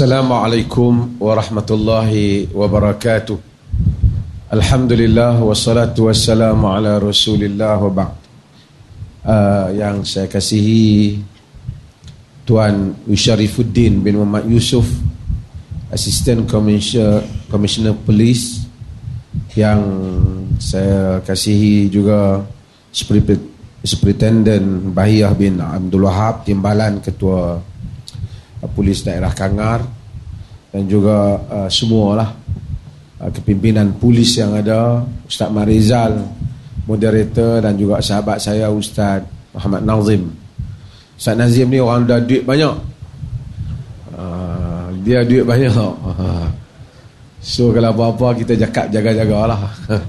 Assalamualaikum warahmatullahi wabarakatuh. Alhamdulillah wassalatu wassalamu ala Rasulillah wa ba'd. Uh, yang saya kasihi Tuan Usharifuddin bin Muhammad Yusuf Assistant Commissioner, Commissioner Police yang saya kasihi juga Superintendent Bahiyah bin Abdul Wahab Timbalan Ketua Uh, polis daerah Kangar dan juga uh, semualah uh, kepimpinan polis yang ada Ustaz Marizal moderator dan juga sahabat saya Ustaz Muhammad Nazim. Ustaz Nazim ni orang dah duit banyak. Uh, dia duit banyak. So kalau apa-apa kita cakap jaga-jagalah.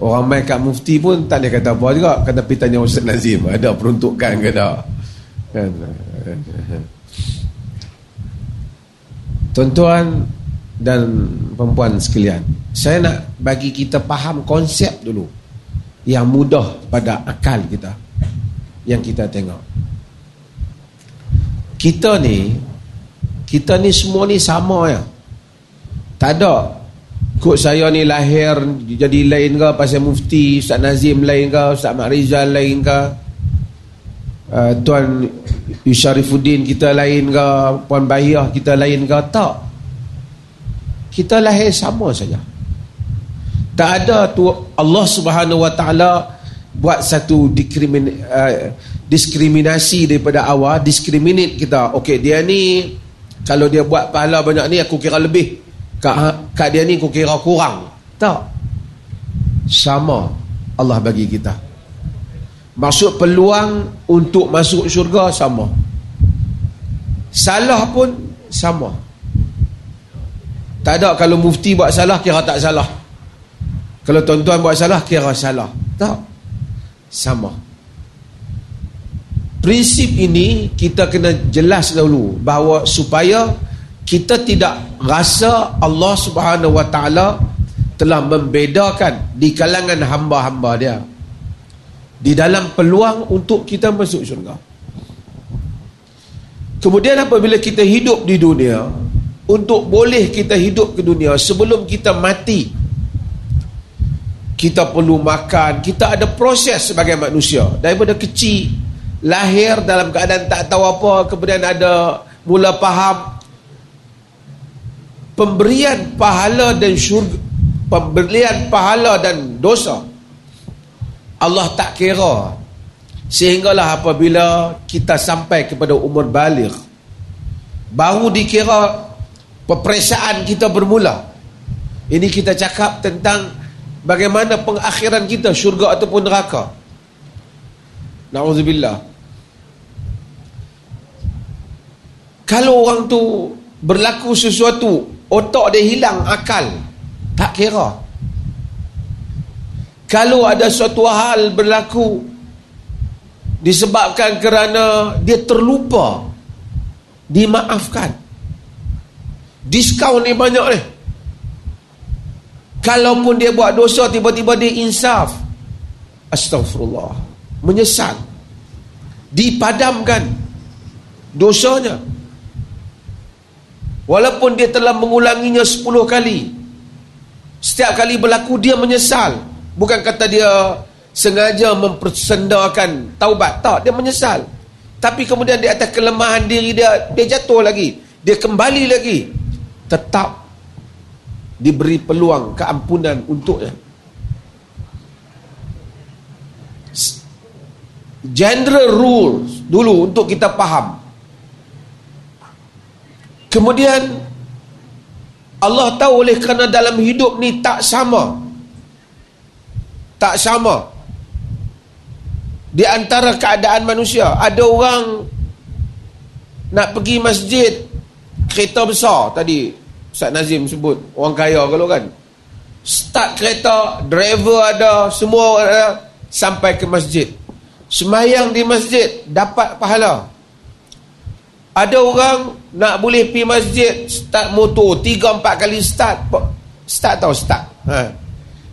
Orang main kat mufti pun tak ada kata apa juga. Kata pergi tanya Ustaz Nazim ada peruntukan ke tak? Kan Tuan-tuan dan perempuan sekalian, saya nak bagi kita faham konsep dulu yang mudah pada akal kita yang kita tengok. Kita ni kita ni semua ni sama ya. Tak ada Kut saya ni lahir jadi lain ke pasal mufti Ustaz Nazim lain ke Ustaz Mak Rizal lain ke uh, Tuan Yusharifuddin kita lain ke Puan Bahiyah kita lain ke tak. Kita lahir sama saja. Tak ada tu Allah subhanahu wa ta'ala buat satu diskrimin, uh, diskriminasi daripada awal diskriminate kita. Ok dia ni kalau dia buat pahala banyak ni aku kira lebih. Kat, kat dia ni aku kira kurang. Tak. Sama Allah bagi kita Maksud peluang untuk masuk syurga sama. Salah pun sama. Tak ada kalau mufti buat salah kira tak salah. Kalau tuan-tuan buat salah kira salah. Tak. Sama. Prinsip ini kita kena jelas dahulu bahawa supaya kita tidak rasa Allah Subhanahu Wa Taala telah membedakan di kalangan hamba-hamba dia di dalam peluang untuk kita masuk syurga. Kemudian apabila kita hidup di dunia, untuk boleh kita hidup ke dunia sebelum kita mati, kita perlu makan, kita ada proses sebagai manusia. Daripada kecil, lahir dalam keadaan tak tahu apa, kemudian ada mula faham pemberian pahala dan syurga, pemberian pahala dan dosa Allah tak kira. Sehinggalah apabila kita sampai kepada umur balik baru dikira peperiksaan kita bermula. Ini kita cakap tentang bagaimana pengakhiran kita syurga ataupun neraka. Na'udzubillah kalau orang tu berlaku sesuatu otak dia hilang akal tak kira kalau ada suatu hal berlaku disebabkan kerana dia terlupa dimaafkan. Diskaun ni banyak ni. Kalaupun dia buat dosa tiba-tiba dia insaf. Astagfirullah menyesal. Dipadamkan dosanya. Walaupun dia telah mengulanginya 10 kali setiap kali berlaku dia menyesal Bukan kata dia sengaja mempersendakan taubat. Tak, dia menyesal. Tapi kemudian di atas kelemahan diri dia, dia jatuh lagi. Dia kembali lagi. Tetap diberi peluang keampunan untuknya. General rules dulu untuk kita faham. Kemudian Allah tahu oleh kerana dalam hidup ni tak sama tak sama. Di antara keadaan manusia ada orang nak pergi masjid kereta besar tadi Ustaz Nazim sebut orang kaya kalau kan? Start kereta driver ada semua ada sampai ke masjid. Semayang di masjid dapat pahala. Ada orang nak boleh pergi masjid start motor 3 4 kali start. Start tau start. Ha.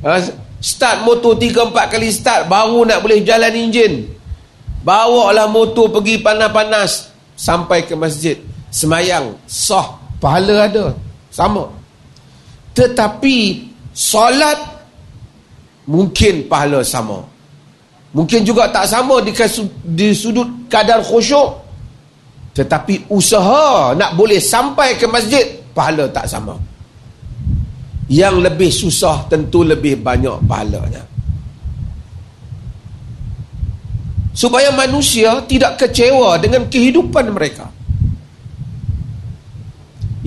ha Start motor 3-4 kali start Baru nak boleh jalan enjin. Bawa lah motor pergi panas-panas Sampai ke masjid. Semayang sah pahala ada. Sama. Tetapi solat mungkin pahala sama. Mungkin juga tak sama di, di sudut kadar khusyuk. Tetapi usaha nak boleh sampai ke masjid pahala tak sama yang lebih susah tentu lebih banyak pahalanya. Supaya manusia tidak kecewa dengan kehidupan mereka.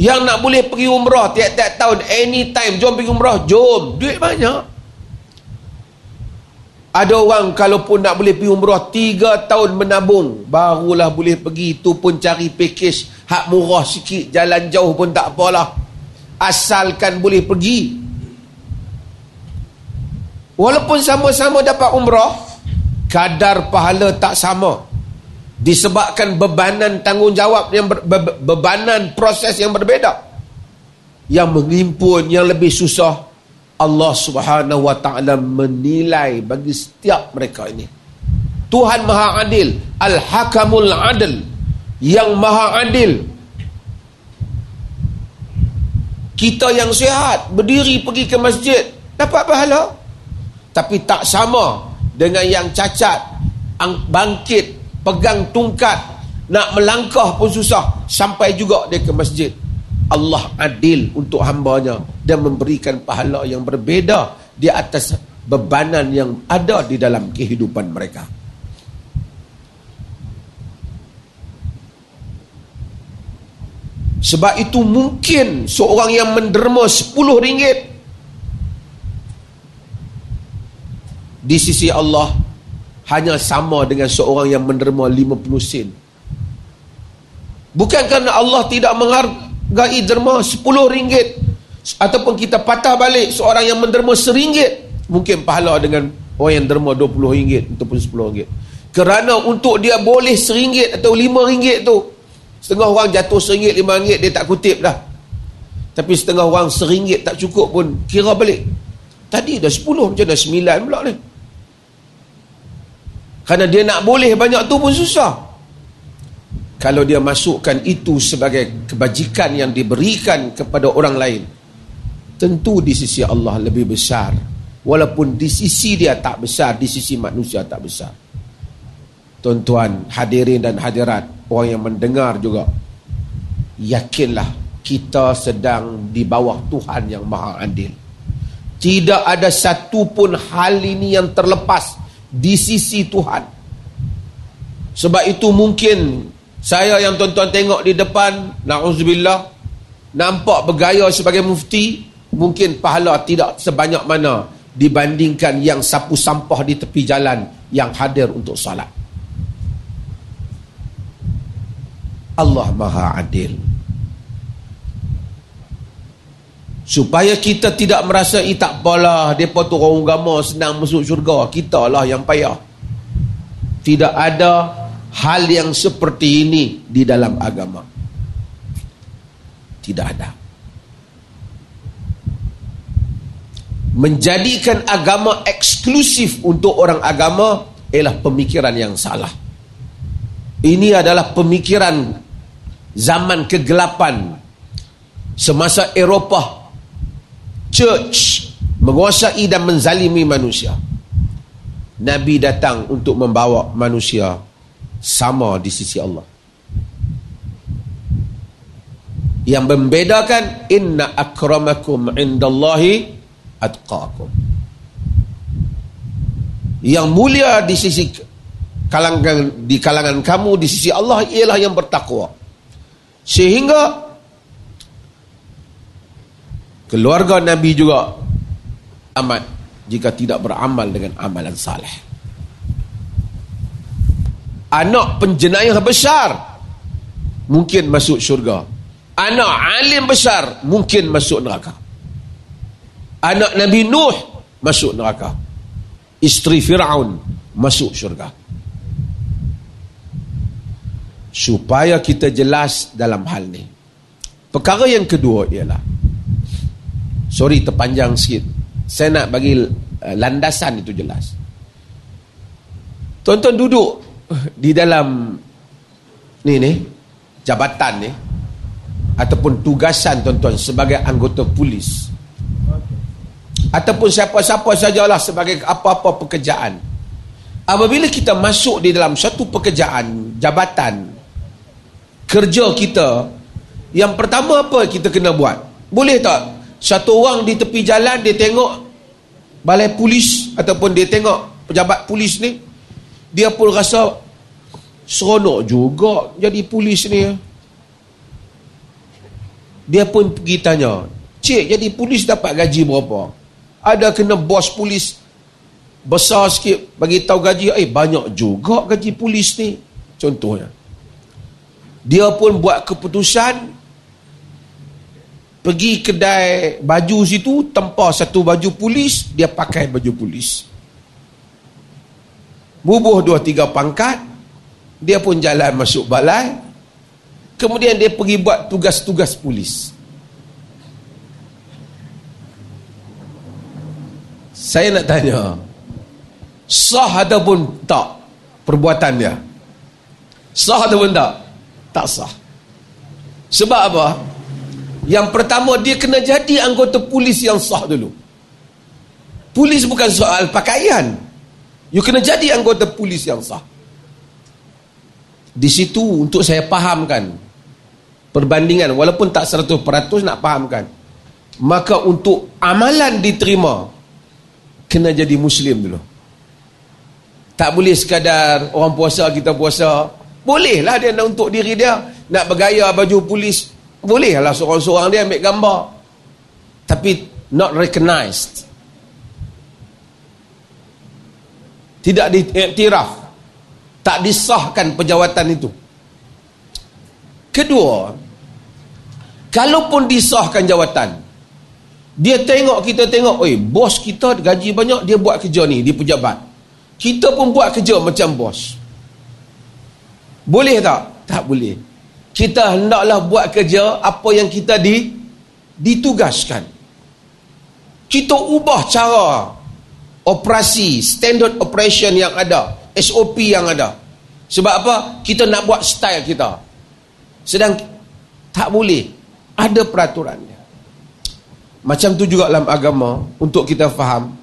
Yang nak boleh pergi umrah tiap-tiap tahun anytime jom pergi umrah jom. Duit banyak. Ada orang kalaupun nak boleh pergi umrah tiga tahun menabung barulah boleh pergi tu pun cari package hak murah sikit jalan jauh pun tak apalah asalkan boleh pergi. Walaupun sama-sama dapat umrah kadar pahala tak sama. Disebabkan bebanan tanggungjawab yang ber, be, bebanan proses yang berbeza. Yang menghimpun yang lebih susah Allah Subhanahu wa taala menilai bagi setiap mereka ini. Tuhan Maha Adil Al-Hakamul Adil. Yang Maha Adil kita yang sihat berdiri pergi ke masjid dapat pahala. Tapi tak sama dengan yang cacat bangkit pegang tungkat nak melangkah pun susah sampai juga dia ke masjid. Allah adil untuk hambanya. Dan memberikan pahala yang berbeza di atas bebanan yang ada di dalam kehidupan mereka Sebab itu mungkin seorang yang menderma 10 ringgit di sisi Allah hanya sama dengan seorang yang menderma 50 sen. Bukan kerana Allah tidak menghargai derma 10 ringgit ataupun kita patah balik seorang yang menderma seringgit mungkin pahala dengan orang yang derma 20 ringgit ataupun 10 ringgit. Kerana untuk dia boleh seringgit atau 5 ringgit tu Setengah orang jatuh seringgit, lima ringgit, dia tak kutip dah. Tapi setengah orang seringgit tak cukup pun, kira balik. Tadi dah sepuluh, macam dah sembilan pula ni. Kerana dia nak boleh banyak tu pun susah. Kalau dia masukkan itu sebagai kebajikan yang diberikan kepada orang lain, tentu di sisi Allah lebih besar. Walaupun di sisi dia tak besar, di sisi manusia tak besar. Tuan-tuan, hadirin dan hadirat, orang yang mendengar juga yakinlah kita sedang di bawah Tuhan yang maha adil. Tidak ada satu pun hal ini yang terlepas di sisi Tuhan. Sebab itu mungkin saya yang tuan-tuan tengok di depan na'udzubillah nampak bergaya sebagai mufti mungkin pahala tidak sebanyak mana dibandingkan yang sapu sampah di tepi jalan yang hadir untuk salat Allah Maha Adil. Supaya kita tidak merasa tak apalah depa tu orang agama senang masuk syurga, kita lah yang payah. Tidak ada hal yang seperti ini di dalam agama. Tidak ada. Menjadikan agama eksklusif untuk orang agama ialah pemikiran yang salah. Ini adalah pemikiran zaman kegelapan semasa Eropah church menguasai dan menzalimi manusia Nabi datang untuk membawa manusia sama di sisi Allah. Yang membedakan inna akramakum indallahi atqakum yang mulia di sisi kalangan di kalangan kamu di sisi Allah ialah yang bertakwa Sehingga keluarga Nabi juga amat jika tidak beramal dengan amalan saleh. Anak penjenayah besar mungkin masuk syurga. Anak alim besar mungkin masuk neraka. Anak Nabi Nuh masuk neraka. Isteri Fir'aun masuk syurga supaya kita jelas dalam hal ni. Perkara yang kedua ialah sorry terpanjang sikit. Saya nak bagi uh, landasan itu jelas. Tonton duduk di dalam ni ni jabatan ni ataupun tugasan tuan-tuan sebagai anggota polis ataupun siapa-siapa sajalah sebagai apa-apa pekerjaan apabila kita masuk di dalam satu pekerjaan jabatan kerja kita yang pertama apa kita kena buat? Boleh tak satu orang di tepi jalan dia tengok balai polis ataupun dia tengok pejabat polis ni dia pun rasa seronok juga jadi polis ni. Dia pun pergi tanya cik jadi polis dapat gaji berapa? Ada kena bos polis besar sikit bagi tahu gaji. Eh banyak juga gaji polis ni. Contohnya dia pun buat keputusan pergi kedai baju situ tempah satu baju polis dia pakai baju polis. Bubuh dua tiga pangkat dia pun jalan masuk balai. Kemudian dia pergi buat tugas-tugas polis. Saya nak tanya Sah ataupun tak Perbuatan dia? Sah ataupun tak Tak sah. Sebab apa? Yang pertama dia kena jadi anggota polis yang sah dulu. Polis bukan soal pakaian. You kena jadi anggota polis yang sah. Di situ untuk saya fahamkan Perbandingan Walaupun tak 100% nak fahamkan Maka untuk amalan diterima kena jadi muslim dulu. Tak boleh sekadar orang puasa kita puasa bolehlah dia nak untuk diri dia. Nak bergaya baju polis. Bolehlah seorang-seorang dia ambil gambar. Tapi not recognized. Tidak diiktiraf. Tak disahkan pejawatan itu. Kedua kalaupun disahkan jawatan dia tengok kita tengok, oi, bos kita gaji banyak, dia buat kerja ni, dia pejabat. Kita pun buat kerja macam bos. Boleh tak? Tak boleh. Kita hendaklah buat kerja apa yang kita di ditugaskan. Kita ubah cara operasi, standard operation yang ada, SOP yang ada. Sebab apa? Kita nak buat style kita. Sedang tak boleh. Ada peraturannya. Macam tu juga dalam agama untuk kita faham.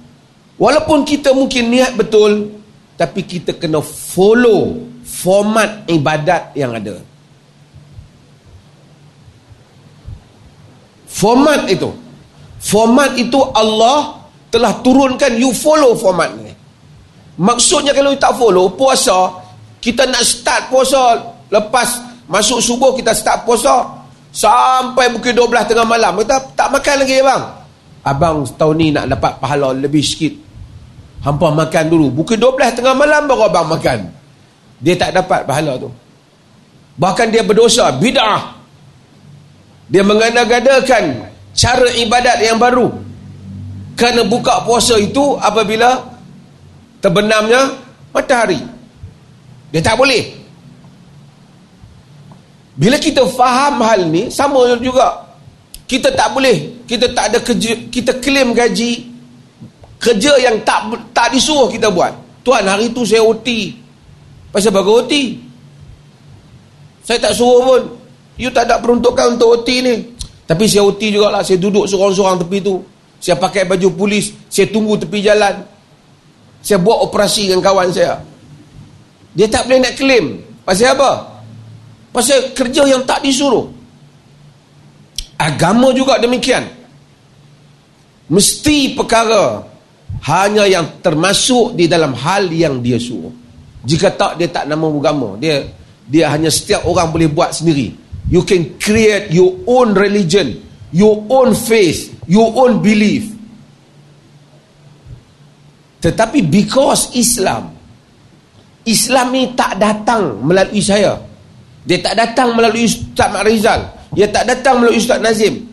Walaupun kita mungkin niat betul tapi kita kena follow format ibadat yang ada. Format itu. Format itu Allah telah turunkan you follow format ni. Maksudnya kalau you tak follow puasa, kita nak start puasa lepas masuk subuh kita start puasa, Sampai pukul 12 tengah malam Kita tak makan lagi abang Abang tahun ni nak dapat pahala lebih sikit Hampa makan dulu Pukul 12 tengah malam baru abang makan Dia tak dapat pahala tu Bahkan dia berdosa Bid'ah Dia mengadakan Cara ibadat yang baru Kerana buka puasa itu Apabila Terbenamnya Matahari Dia tak boleh bila kita faham hal ni sama juga. Kita tak boleh, kita tak ada kerja, kita claim gaji kerja yang tak tak disuruh kita buat. Tuan hari tu saya OT. Pasal bagi OT? Saya tak suruh pun. You tak ada peruntukan untuk OT ni. Tapi saya OT jugalah. Saya duduk seorang-seorang tepi tu. Saya pakai baju polis. Saya tunggu tepi jalan. Saya buat operasi dengan kawan saya. Dia tak boleh nak claim. Pasal apa? Pasal kerja yang tak disuruh. Agama juga demikian. Mesti perkara hanya yang termasuk di dalam hal yang dia suruh. Jika tak dia tak nama agama. Dia dia hanya setiap orang boleh buat sendiri. You can create your own religion, your own faith, your own belief. Tetapi because Islam Islam ni tak datang melalui saya dia tak datang melalui Ustaz Mak Rizal. Dia tak datang melalui Ustaz Nazim.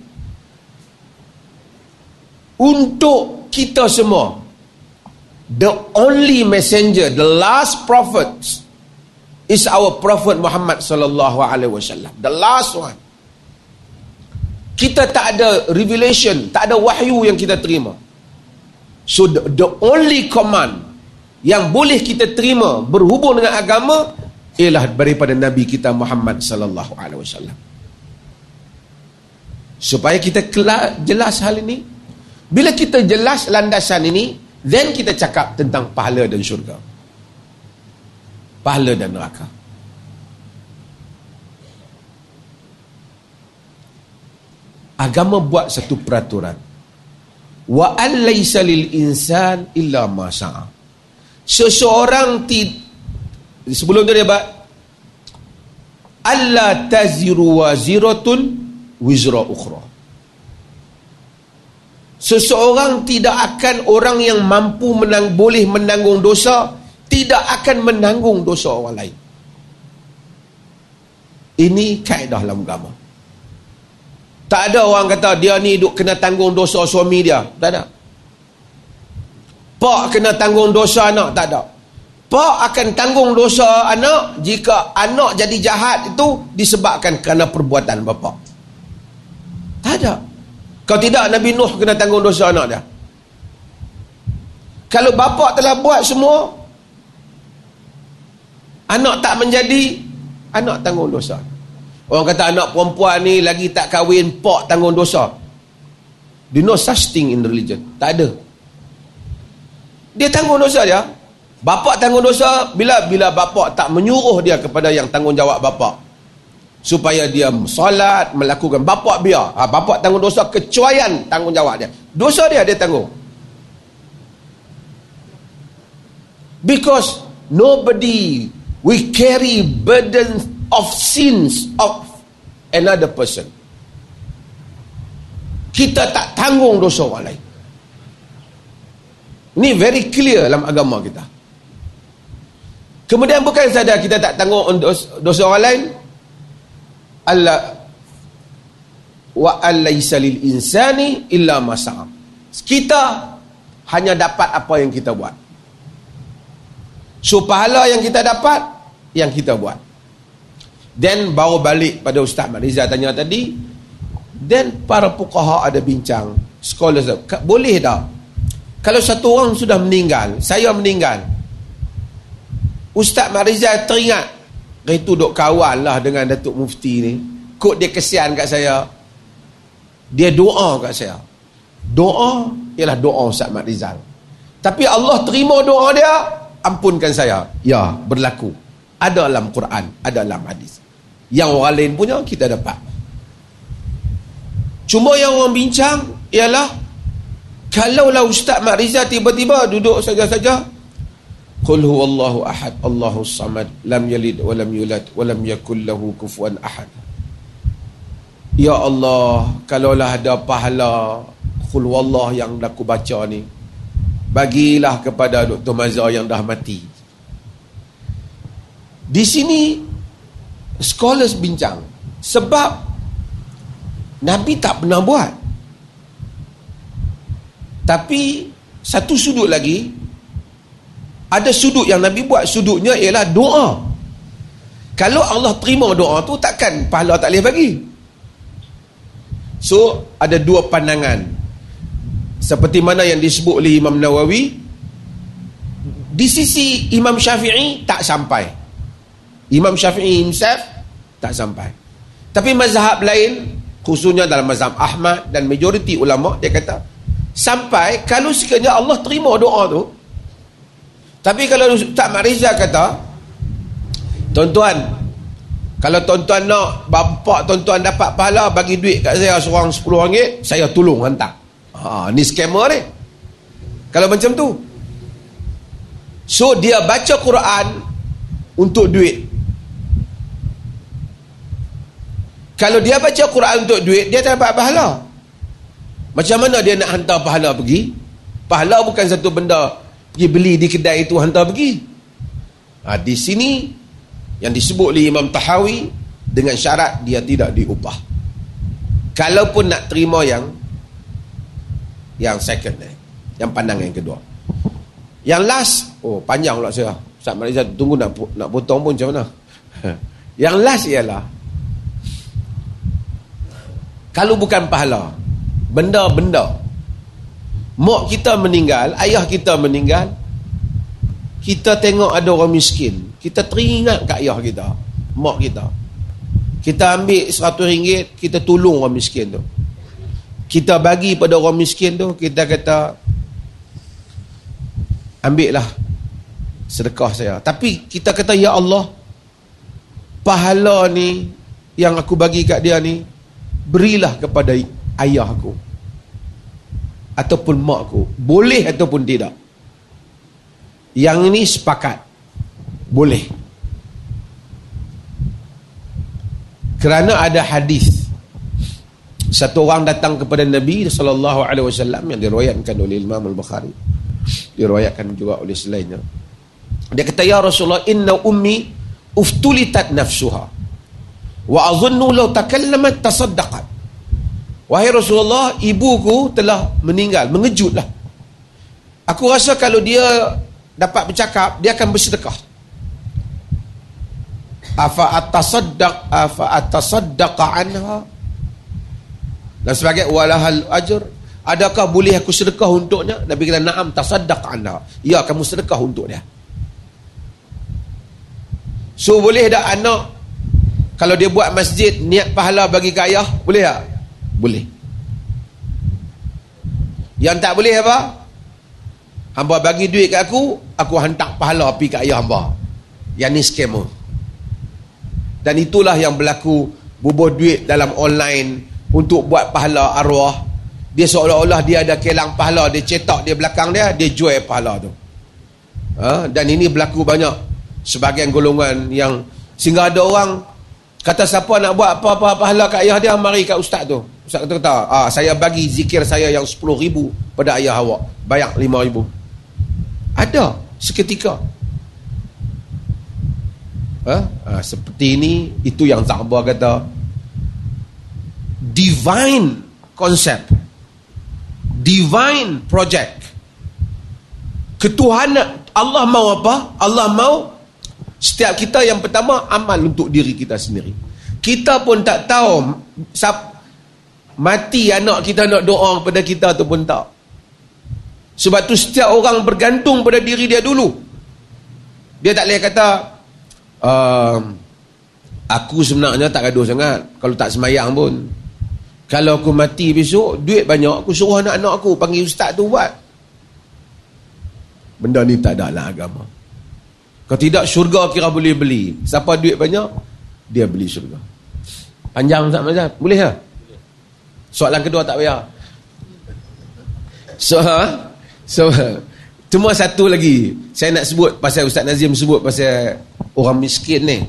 Untuk kita semua, the only messenger, the last prophet is our prophet Muhammad sallallahu alaihi wasallam. The last one. Kita tak ada revelation, tak ada wahyu yang kita terima. So the, the only command yang boleh kita terima berhubung dengan agama ialah daripada Nabi kita Muhammad sallallahu alaihi wasallam. Supaya kita jelas hal ini. Bila kita jelas landasan ini, then kita cakap tentang pahala dan syurga. Pahala dan neraka. Agama buat satu peraturan. Wa an laysa lil insan illa ma sa'a. Seseorang ti sebelum tu dia buat alla taziru waziratun wizra ukhra. Seseorang tidak akan orang yang mampu menang boleh menanggung dosa tidak akan menanggung dosa orang lain. Ini kaedah dalam agama. Tak ada orang kata dia ni duk kena tanggung dosa suami dia. Tak ada. Pak kena tanggung dosa anak. Tak ada. Pak akan tanggung dosa anak jika anak jadi jahat itu disebabkan kerana perbuatan bapa. Tak ada. Kalau tidak Nabi Nuh kena tanggung dosa anak dia. Kalau bapa telah buat semua anak tak menjadi anak tanggung dosa. Orang kata anak perempuan ni lagi tak kahwin, pak tanggung dosa. Dia no such thing in religion. Tak ada. Dia tanggung dosa dia. Bapak tanggung dosa bila bila bapak tak menyuruh dia kepada yang tanggungjawab bapak. Supaya dia solat, melakukan. Bapak biar. Ha, bapak tanggung dosa kecuaian tanggungjawab dia. Dosa dia, dia tanggung. Because nobody we carry burden of sins of another person. Kita tak tanggung dosa orang lain. Ini very clear dalam agama kita. Kemudian bukan saja kita tak tanggung dosa orang lain. Allah wa alaysa lil insani illa ma Kita hanya dapat apa yang kita buat. So pahala yang kita dapat yang kita buat. Then baru balik pada Ustaz Mat Rizal tanya tadi. Then para pukaha ada bincang. Scholars boleh tak? Kalau satu orang sudah meninggal, saya meninggal. Ustaz Mat Rizal teringat. Itu duk kawan lah dengan Datuk Mufti ni. Kok dia kesian kat saya. Dia doa kat saya. Doa ialah doa Ustaz Mat Rizal. Tapi Allah terima doa dia, ampunkan saya. Ya, berlaku. Ada dalam Quran, ada dalam hadis. Yang orang lain punya kita dapat. Cuma yang orang bincang ialah kalaulah Ustaz Mak Rizal tiba-tiba duduk saja-saja Qul huwallahu ahad Allahu samad lam yalid wa lam yulad wa lam yakul lahu kufuwan ahad. Ya Allah, kalaulah ada pahala Qul huwallah yang aku baca ni bagilah kepada Dr. Mazhar yang dah mati. Di sini scholars bincang sebab Nabi tak pernah buat tapi satu sudut lagi ada sudut yang Nabi buat sudutnya ialah doa. Kalau Allah terima doa tu takkan pahala tak boleh bagi. So ada dua pandangan. Seperti mana yang disebut oleh Imam Nawawi di sisi Imam Syafi'i tak sampai. Imam Syafi'i himself tak sampai. Tapi mazhab lain, khususnya dalam mazhab Ahmad dan majoriti ulama, dia kata, sampai kalau sekiranya Allah terima doa tu, tapi kalau Ustaz Mariza kata, tuan-tuan, kalau tuan-tuan nak bapak tuan-tuan dapat pahala bagi duit kat saya seorang 10 ringgit, saya tolong hantar. Ha, ni scammer ni. Kalau macam tu. So dia baca Quran untuk duit. Kalau dia baca Quran untuk duit, dia tak dapat pahala. Macam mana dia nak hantar pahala pergi? Pahala bukan satu benda pergi beli di kedai itu hantar pergi. Ha, di sini yang disebut oleh Imam Tahawi dengan syarat dia tidak diupah. Kalaupun nak terima yang yang second eh, yang pandang yang kedua. Yang last, oh panjang pula saya. Ustaz Malaysia tunggu nak nak potong pun macam mana. yang last ialah kalau bukan pahala benda-benda mak kita meninggal ayah kita meninggal kita tengok ada orang miskin. Kita teringat kat ayah kita mak kita. Kita ambil seratus ringgit kita tolong orang miskin tu. Kita bagi pada orang miskin tu kita kata ambil lah sedekah saya. Tapi kita kata ya Allah pahala ni yang aku bagi kat dia ni berilah kepada ayah aku ataupun mak aku boleh ataupun tidak yang ini sepakat boleh kerana ada hadis satu orang datang kepada Nabi sallallahu alaihi wasallam yang diriwayatkan oleh Imam Al-Bukhari. Diriwayatkan juga oleh selainnya. Dia kata ya Rasulullah inna ummi uftulitat nafsuha wa azunnu law takallamat tasaddaqat. Wahai Rasulullah, ibuku telah meninggal, mengejutlah. Aku rasa kalau dia dapat bercakap, dia akan bersedekah. Afa atasaddaq afa atasaddaqa anha? Dan sebagai walahal ajr adakah boleh aku sedekah untuknya? Nabi kata na'am tasaddaq anha. Ya kamu sedekah untuk dia. So boleh tak anak kalau dia buat masjid niat pahala bagi ke ayah boleh tak boleh. Yang tak boleh apa? Hamba bagi duit ke aku aku hantar pahala pergi ke ayah hamba. Yang ni scammer. Dan itulah yang berlaku bubuh duit dalam online untuk buat pahala arwah. Dia seolah-olah dia ada kelang pahala dia cetak di belakang dia dia jual pahala tu. Ha? dan ini berlaku banyak sebagian golongan yang sehingga ada orang kata siapa nak buat apa-apa pahala kat ayah dia mari kat ustaz tu. Ustaz kata, kata ah, saya bagi zikir saya yang 10 ribu pada ayah awak. Bayar 5 ribu. Ada seketika. Ha? ha, seperti ini itu yang Zahbah kata. Divine concept. Divine project. Ketuhanan Allah mau apa? Allah mau setiap kita yang pertama amal untuk diri kita sendiri. Kita pun tak tahu sap, mati anak kita nak doa kepada kita tu pun tak. Sebab tu setiap orang bergantung pada diri dia dulu. Dia tak boleh kata uh, aku sebenarnya tak gaduh sangat. Kalau tak semayang pun. Kalau aku mati besok, duit banyak, aku suruh anak-anak aku panggil ustaz tu buat. Benda ni tak ada lah agama. Kalau tidak, syurga kira boleh beli. Siapa duit banyak, dia beli syurga. Panjang Ustaz Mazhab? Boleh tak? Soalan kedua tak payah. So, ha? so, cuma satu lagi. Saya nak sebut pasal Ustaz Nazim sebut pasal orang miskin ni.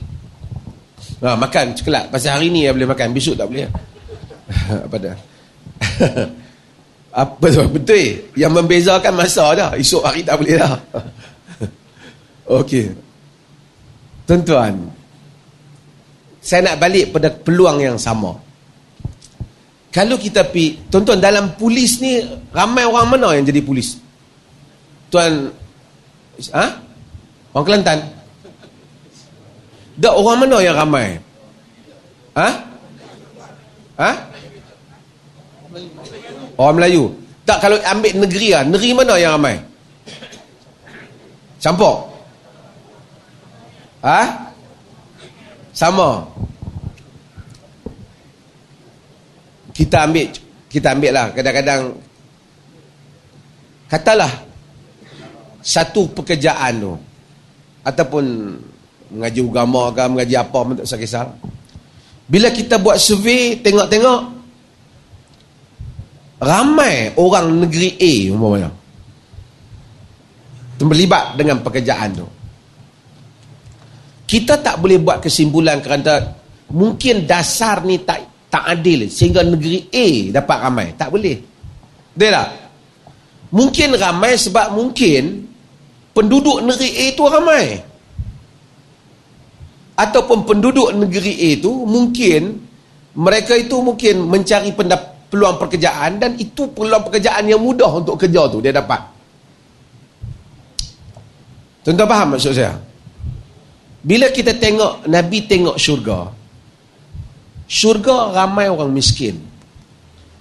Ha, makan cekelat. Pasal hari ni ya boleh makan. Besok tak boleh. apa dah apa tu betul yang membezakan masa dah esok hari tak boleh dah okey tuan-tuan saya nak balik pada peluang yang sama kalau kita pi tuan-tuan dalam polis ni ramai orang mana yang jadi polis tuan ha orang Kelantan dak orang mana yang ramai ha ha Orang Melayu. Tak kalau ambil negeri lah. Negeri mana yang ramai? Campur. Ha? Sama. Kita ambil kita ambil lah kadang-kadang katalah satu pekerjaan tu ataupun mengaji agama ke mengaji apa pun tak kisah bila kita buat survey tengok-tengok ramai orang negeri A umpamanya terlibat dengan pekerjaan tu kita tak boleh buat kesimpulan kerana mungkin dasar ni tak tak adil sehingga negeri A dapat ramai. Tak boleh. Betul tak mungkin ramai sebab mungkin penduduk negeri A tu ramai. Ataupun penduduk negeri A tu mungkin mereka itu mungkin mencari pendapat peluang pekerjaan dan itu peluang pekerjaan yang mudah untuk kerja tu dia dapat. Tuan-tuan faham maksud saya bila kita tengok Nabi tengok syurga syurga ramai orang miskin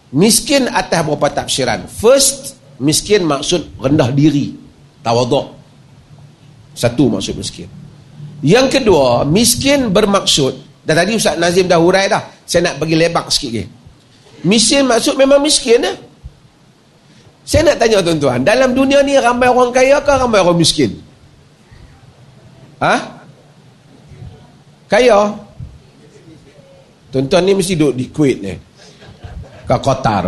miskin atas beberapa tafsiran first miskin maksud rendah diri tawaduk satu maksud miskin yang kedua miskin bermaksud dan tadi Ustaz Nazim dah hurai dah saya nak bagi lebak sikit lagi Miskin maksud memang miskin lah. Saya nak tanya tuan-tuan, dalam dunia ni ramai orang kaya ke ramai orang miskin? Ha? Kaya? Tuan-tuan ni mesti duduk di Kuwait ni. Ke Qatar.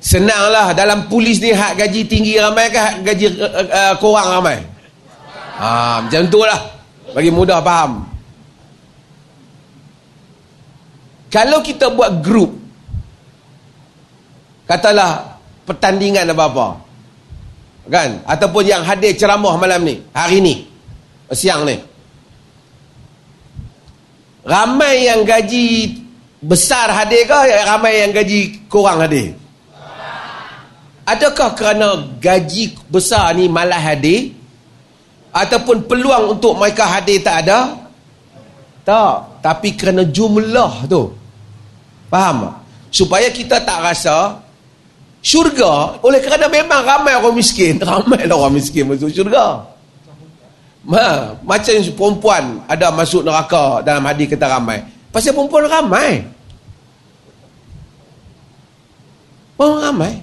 Senanglah dalam polis ni hak gaji tinggi ramai ke hak gaji uh, uh, kurang ramai? Ha, macam tu lah. Bagi mudah faham. Kalau kita buat grup katalah pertandingan apa-apa kan ataupun yang hadir ceramah malam ni hari ni siang ni ramai yang gaji besar hadir ke ramai yang gaji kurang hadir? Adakah kerana gaji besar ni malah hadir? Ataupun peluang untuk mereka hadir tak ada? Tak. Tapi kerana jumlah tu. Faham tak? Supaya kita tak rasa syurga oleh kerana memang ramai orang miskin. Ramai lah orang miskin masuk syurga Ma, macam perempuan ada masuk neraka dalam hadis kata ramai. Pasal perempuan ramai. Orang ramai.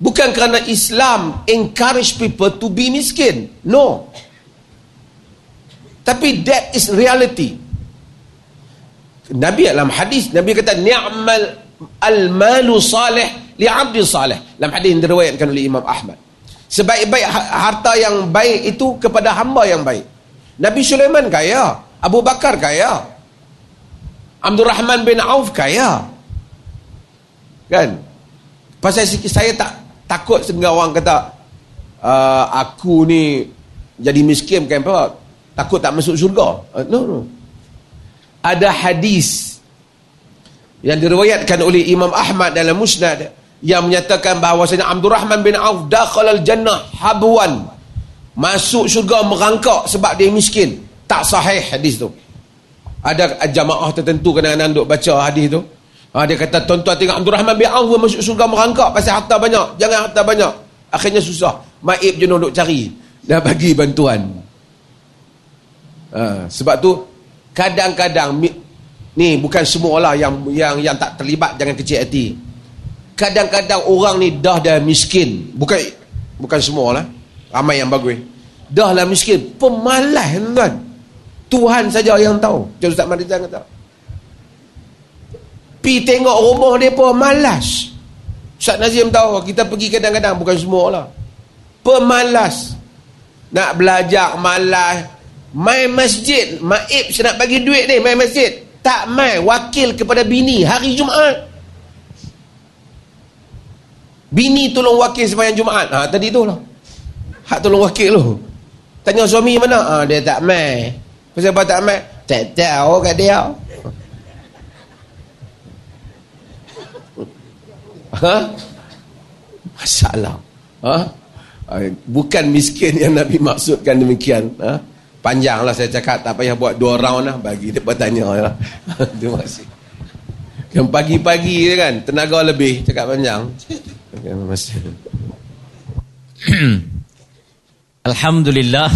Bukan kerana Islam encourage people to be miskin. No. Tapi that is reality. Nabi dalam hadis Nabi kata ni'mal al-malu salih li abdi salih. Dalam hadis yang diriwayatkan oleh Imam Ahmad sebaik-baik ha-, harta yang baik itu kepada hamba yang baik. Nabi Sulaiman kaya. Abu Bakar kaya. Abdul Rahman bin Auf kaya. Kan? Pasal saya tak takut sehingga orang kata uh, aku ni jadi miskin kan apa. Takut tak masuk syurga. Uh, no no. Ada hadis yang diriwayatkan oleh Imam Ahmad dalam Musnad yang menyatakan bahawasanya Abdul Rahman bin Auf dakhala al-jannah habwan masuk syurga merangkak sebab dia miskin. Tak sahih hadis tu. Ada jamaah tertentu kadang-kadang duk baca hadis tu. Ha, dia kata tuan-tuan tengok Abdul Rahman bin Auf masuk syurga merangkak pasal harta banyak. Jangan harta banyak. Akhirnya susah. Maib jenuh duk cari. Dah bagi bantuan. Ha, sebab tu kadang-kadang ni bukan semua lah yang yang yang tak terlibat jangan kecil hati kadang-kadang orang ni dah dah miskin. Bukan bukan semua lah. Ramai yang bagus. Dah lah miskin. Pemalas tuan. Tuhan saja yang tahu. Macam Ustaz Marizan kata. Pi tengok rumah dia pun malas. Ustaz Nazim tahu kita pergi kadang-kadang. Bukan semua lah. Pemalas. Nak belajar malas. Main masjid. Maib saya nak bagi duit ni main masjid. Tak main. Wakil kepada bini. Hari Jumaat Bini tolong wakil sembahyang Jumaat. Ha tadi tu lah. Hak tolong wakil tu. Tanya suami mana? Ha dia tak mai. Pasal apa tak mai? Tak tahu kat dia. Ha? Masalah. Ha? Bukan miskin yang Nabi maksudkan demikian. Ha? Panjanglah saya cakap. Tak payah buat dua round lah. Bagi dia bertanya. Ya. Terima kasih. Yang pagi-pagi kan. Tenaga lebih. Cakap panjang. Alhamdulillah.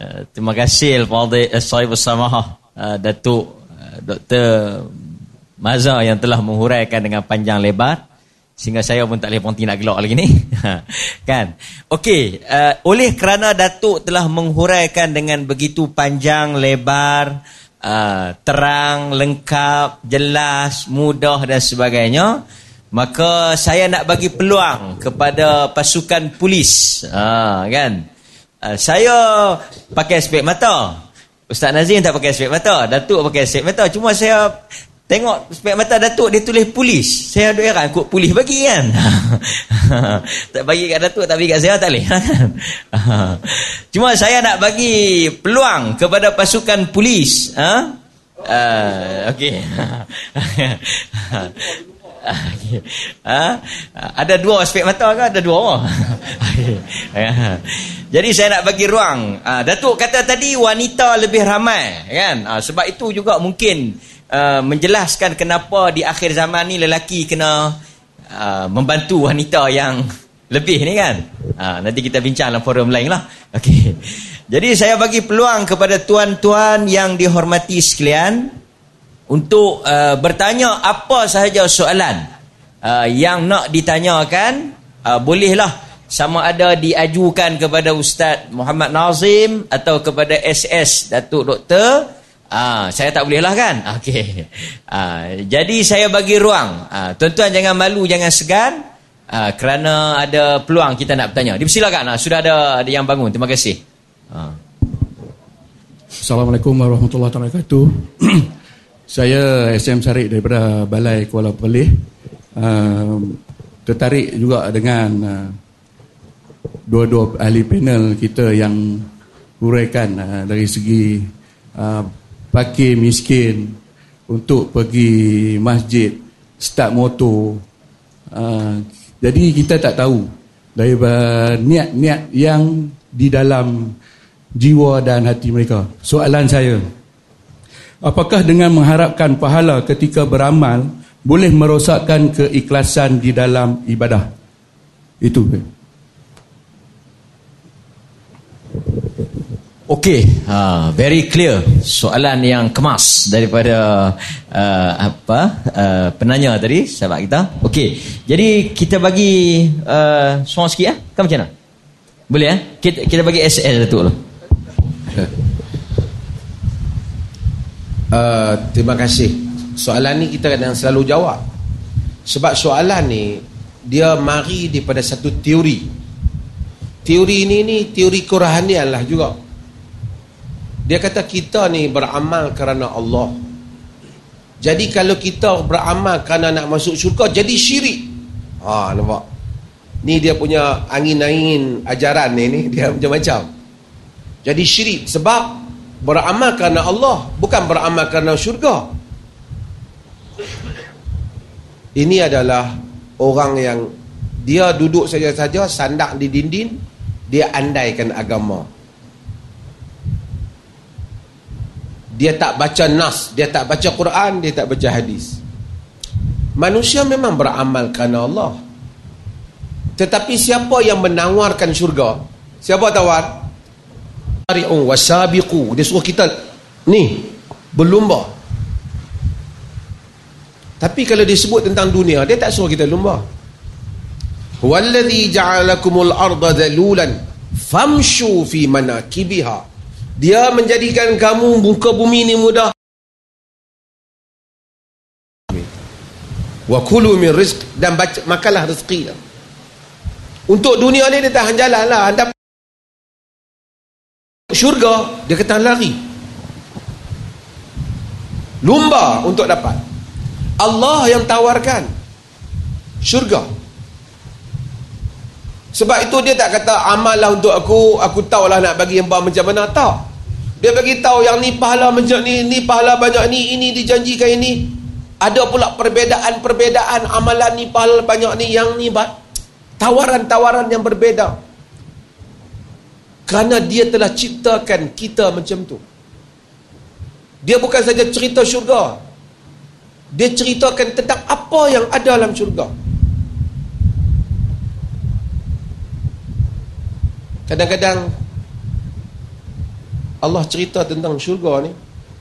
Uh, terima kasih Al-Fadhil Al-Sahib Al-Samahah uh, Datuk uh, Dr. Maza yang telah menghuraikan dengan panjang lebar sehingga saya pun tak boleh berhenti nak gelak lagi ni. kan? Okey, uh, oleh kerana Datuk telah menghuraikan dengan begitu panjang lebar, uh, terang, lengkap, jelas, mudah dan sebagainya, Maka saya nak bagi peluang kepada pasukan polis. Ha, kan? Uh, saya pakai spek mata. Ustaz Nazim tak pakai spek mata. Datuk pakai spek mata. Cuma saya tengok spek mata Datuk dia tulis polis. Saya ada heran kok polis bagi kan. tak bagi kat Datuk tapi kat saya tak boleh. Cuma saya nak bagi peluang kepada pasukan polis. Ha? Uh, okay ha? Ada dua aspek mata ke? Ada dua. Jadi saya nak bagi ruang. Ha, Datuk kata tadi wanita lebih ramai. kan? Ha, sebab itu juga mungkin uh, menjelaskan kenapa di akhir zaman ni lelaki kena uh, membantu wanita yang lebih ni kan. Ha, nanti kita bincang dalam forum lain lah. Okay. Jadi saya bagi peluang kepada tuan-tuan yang dihormati sekalian untuk uh, bertanya apa sahaja soalan uh, yang nak ditanyakan uh, bolehlah sama ada diajukan kepada Ustaz Muhammad Nazim atau kepada SS Datuk Doktor Ah, saya tak boleh lah kan? Okey. Ah, jadi saya bagi ruang. Ah, tuan-tuan jangan malu, jangan segan. Ah, kerana ada peluang kita nak bertanya. Dipersilakan. Ah, sudah ada, ada yang bangun. Terima kasih. Ah. Assalamualaikum warahmatullahi wabarakatuh. saya SM Sarik daripada Balai Kuala Pelih. Uh, tertarik juga dengan uh, dua-dua ahli panel kita yang huraikan uh, dari segi uh, fakir miskin untuk pergi masjid start motor uh, jadi kita tak tahu daripada niat-niat yang di dalam jiwa dan hati mereka soalan saya apakah dengan mengharapkan pahala ketika beramal boleh merosakkan keikhlasan di dalam ibadah itu Okey, uh, very clear soalan yang kemas daripada uh, apa uh, penanya tadi sahabat kita. Okey, jadi kita bagi uh, soalan sikit ya. Kan macam mana? Boleh ya? Kita, kita bagi SL tu dulu. Uh, terima kasih. Soalan ni kita kadang selalu jawab. Sebab soalan ni dia mari daripada satu teori. Teori ini ni teori kerohanian lah juga. Dia kata kita ni beramal kerana Allah. Jadi kalau kita beramal kerana nak masuk syurga jadi syirik. Ha nampak. Ni dia punya angin-angin ajaran ni ni dia macam-macam. Jadi syirik sebab beramal kerana Allah bukan beramal kerana syurga. Ini adalah orang yang dia duduk saja-saja sandak di dinding dia andaikan agama. dia tak baca nas, dia tak baca Quran, dia tak baca hadis. Manusia memang beramal kerana Allah. Tetapi siapa yang menawarkan syurga? Siapa tawar? Tari'un wasabiqu. Dia suruh kita ni berlumba. Tapi kalau disebut tentang dunia, dia tak suruh kita lumba. Wallazi ja'alakumul arda dhalulan famshu fi manakibiha dia menjadikan kamu muka bumi ini mudah. Wa kulu min rizq dan baca, makanlah rezeki. Untuk dunia ni dia tahan jalan lah. Syurga dia kata lari. Lumba untuk dapat. Allah yang tawarkan syurga. Sebab itu dia tak kata amallah untuk aku, aku tahulah nak bagi hamba macam mana. Tak. Dia bagi tahu yang ni pahala macam ni, ni pahala banyak ni, ini dijanjikan ini. Ada pula perbedaan-perbedaan amalan ni pahala banyak ni, yang ni tawaran-tawaran yang berbeza. Kerana dia telah ciptakan kita macam tu. Dia bukan saja cerita syurga. Dia ceritakan tentang apa yang ada dalam syurga. Kadang-kadang Allah cerita tentang syurga ni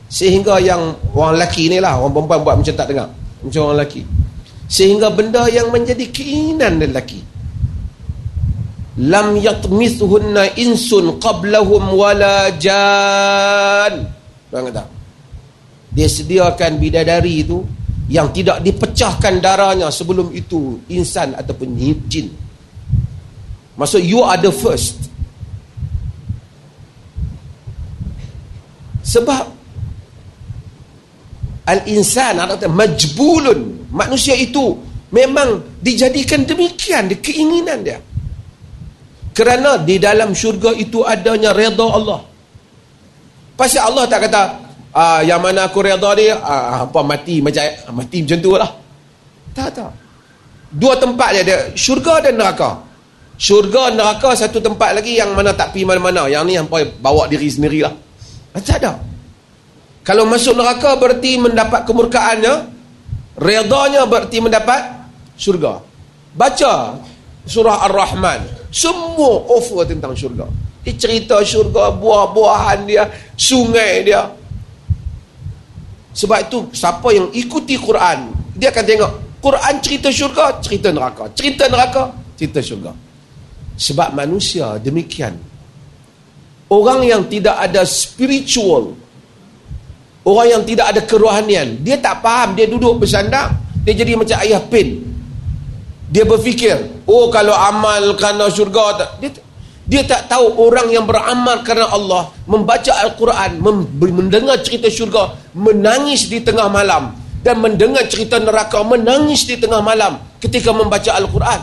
sehingga yang orang lelaki ni lah orang perempuan buat macam tak dengar macam orang lelaki sehingga benda yang menjadi keinginan lelaki lam yatmisuhunna insun qablahum wala jan. Bang kata dia sediakan bidadari itu yang tidak dipecahkan darahnya sebelum itu insan ataupun jin. Maksud you are the first. Sebab al-insan atau majbulun. Manusia itu memang dijadikan demikian keinginan dia. Kerana di dalam syurga itu adanya redha Allah. Pasal Allah tak kata ah, yang mana aku redha dia ah, apa mati macam mati macam tu lah. Tak tak. Dua tempat dia ada syurga dan neraka. Syurga neraka satu tempat lagi yang mana tak pergi mana-mana. Yang ni hampa bawa diri sendirilah. Tak ada. Kalau masuk neraka berarti mendapat kemurkaannya. Redanya berarti mendapat syurga. Baca surah Ar-Rahman. Semua offer tentang syurga. Dia cerita syurga, buah-buahan dia, sungai dia. Sebab itu siapa yang ikuti Quran, dia akan tengok Quran cerita syurga, cerita neraka. Cerita neraka, cerita syurga. Sebab manusia demikian. Orang yang tidak ada spiritual, orang yang tidak ada kerohanian, dia tak faham, dia duduk bersandar, dia jadi macam ayah pin. Dia berfikir, oh kalau amal kerana syurga, dia, dia tak tahu orang yang beramal kerana Allah, membaca Al-Quran, mendengar cerita syurga, menangis di tengah malam. Dan mendengar cerita neraka, menangis di tengah malam ketika membaca Al-Quran.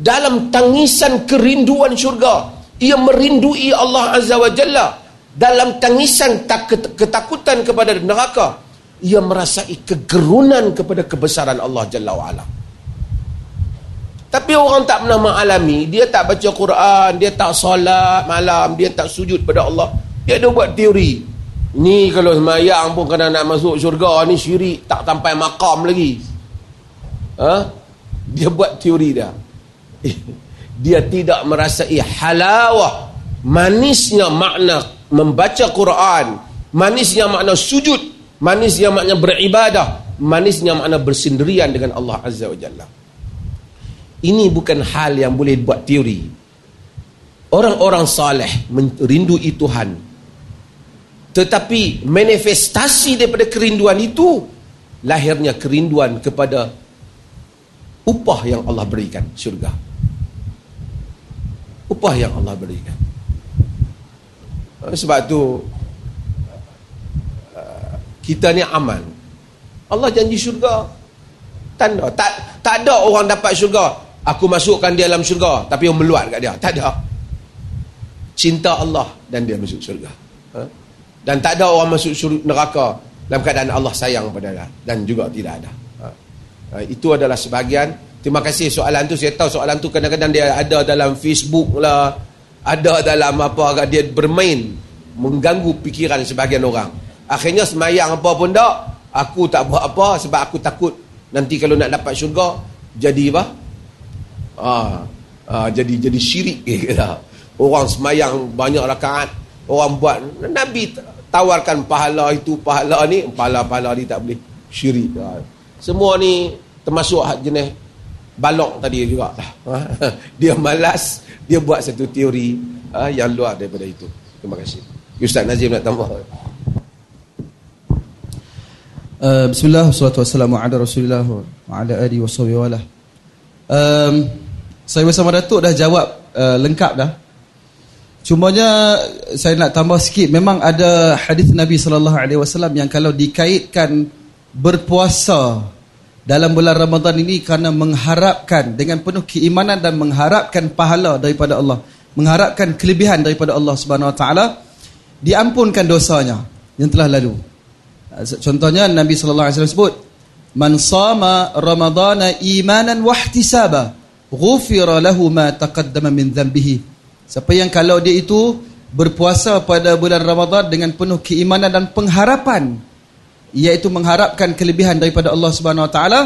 Dalam tangisan kerinduan syurga, ia merindui Allah Azza wa Jalla. Dalam tangisan ketakutan kepada neraka, ia merasai kegerunan kepada kebesaran Allah Jalla wa'ala. Tapi orang tak pernah mengalami, dia tak baca Quran, dia tak solat malam, dia tak sujud pada Allah. Dia ada buat teori. Ni kalau semayang pun kena nak masuk syurga, ni syirik tak sampai makam lagi. Ha? Dia buat teori dia. Dia tidak merasai halawah, manisnya makna membaca Quran, manisnya makna sujud, manisnya makna beribadah, manisnya makna bersendirian dengan Allah Azza wa Jalla. Ini bukan hal yang boleh buat teori. Orang-orang saleh merindui Tuhan. Tetapi manifestasi daripada kerinduan itu lahirnya kerinduan kepada upah yang Allah berikan syurga. Upah yang Allah berikan. Sebab tu uh, kita ni aman. Allah janji syurga. Tanda tak tak ada orang dapat syurga aku masukkan dia dalam syurga tapi yang meluat kat dia. Tak ada. Cinta Allah dan dia masuk syurga. Ha? dan tak ada orang masuk neraka dalam keadaan Allah sayang pada dia. Dan juga tidak ada. Ha? Ha, itu adalah sebahagian. Terima kasih soalan tu. Saya tahu soalan tu kadang-kadang dia ada dalam Facebook lah. Ada dalam apa dia bermain mengganggu fikiran sebahagian orang. Akhirnya semayang apa pun tak aku tak buat apa sebab aku takut nanti kalau nak dapat syurga jadi apa Ah, ah, jadi jadi syirik kita. Orang semayang banyak rakaat, orang buat Nabi tawarkan pahala itu, pahala ni, pahala-pahala ni tak boleh syirik. Ah. Semua ni termasuk jenis balok tadi juga. Ah, dia malas, dia buat satu teori ah, yang luar daripada itu. Terima kasih. Ustaz Nazim nak tambah. Uh, Bismillah, wassalamu ala rasulillah wa ala alihi wa sahbihi wa um, saya bersama Datuk dah jawab uh, lengkap dah. Cumanya saya nak tambah sikit memang ada hadis Nabi sallallahu alaihi wasallam yang kalau dikaitkan berpuasa dalam bulan Ramadan ini kerana mengharapkan dengan penuh keimanan dan mengharapkan pahala daripada Allah, mengharapkan kelebihan daripada Allah Subhanahu wa taala, diampunkan dosanya yang telah lalu. Contohnya Nabi sallallahu alaihi wasallam sebut, "Man sama Ramadana imanan wa ihtisaba" ghufira lahu ma taqaddama min dhanbihi siapa yang kalau dia itu berpuasa pada bulan Ramadan dengan penuh keimanan dan pengharapan iaitu mengharapkan kelebihan daripada Allah Subhanahu wa taala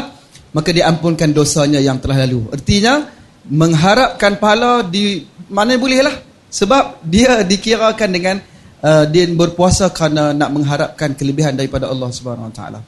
maka diampunkan dosanya yang telah lalu. Artinya mengharapkan pahala di mana bolehlah. Sebab dia dikirakan dengan uh, dia berpuasa kerana nak mengharapkan kelebihan daripada Allah Subhanahu wa taala.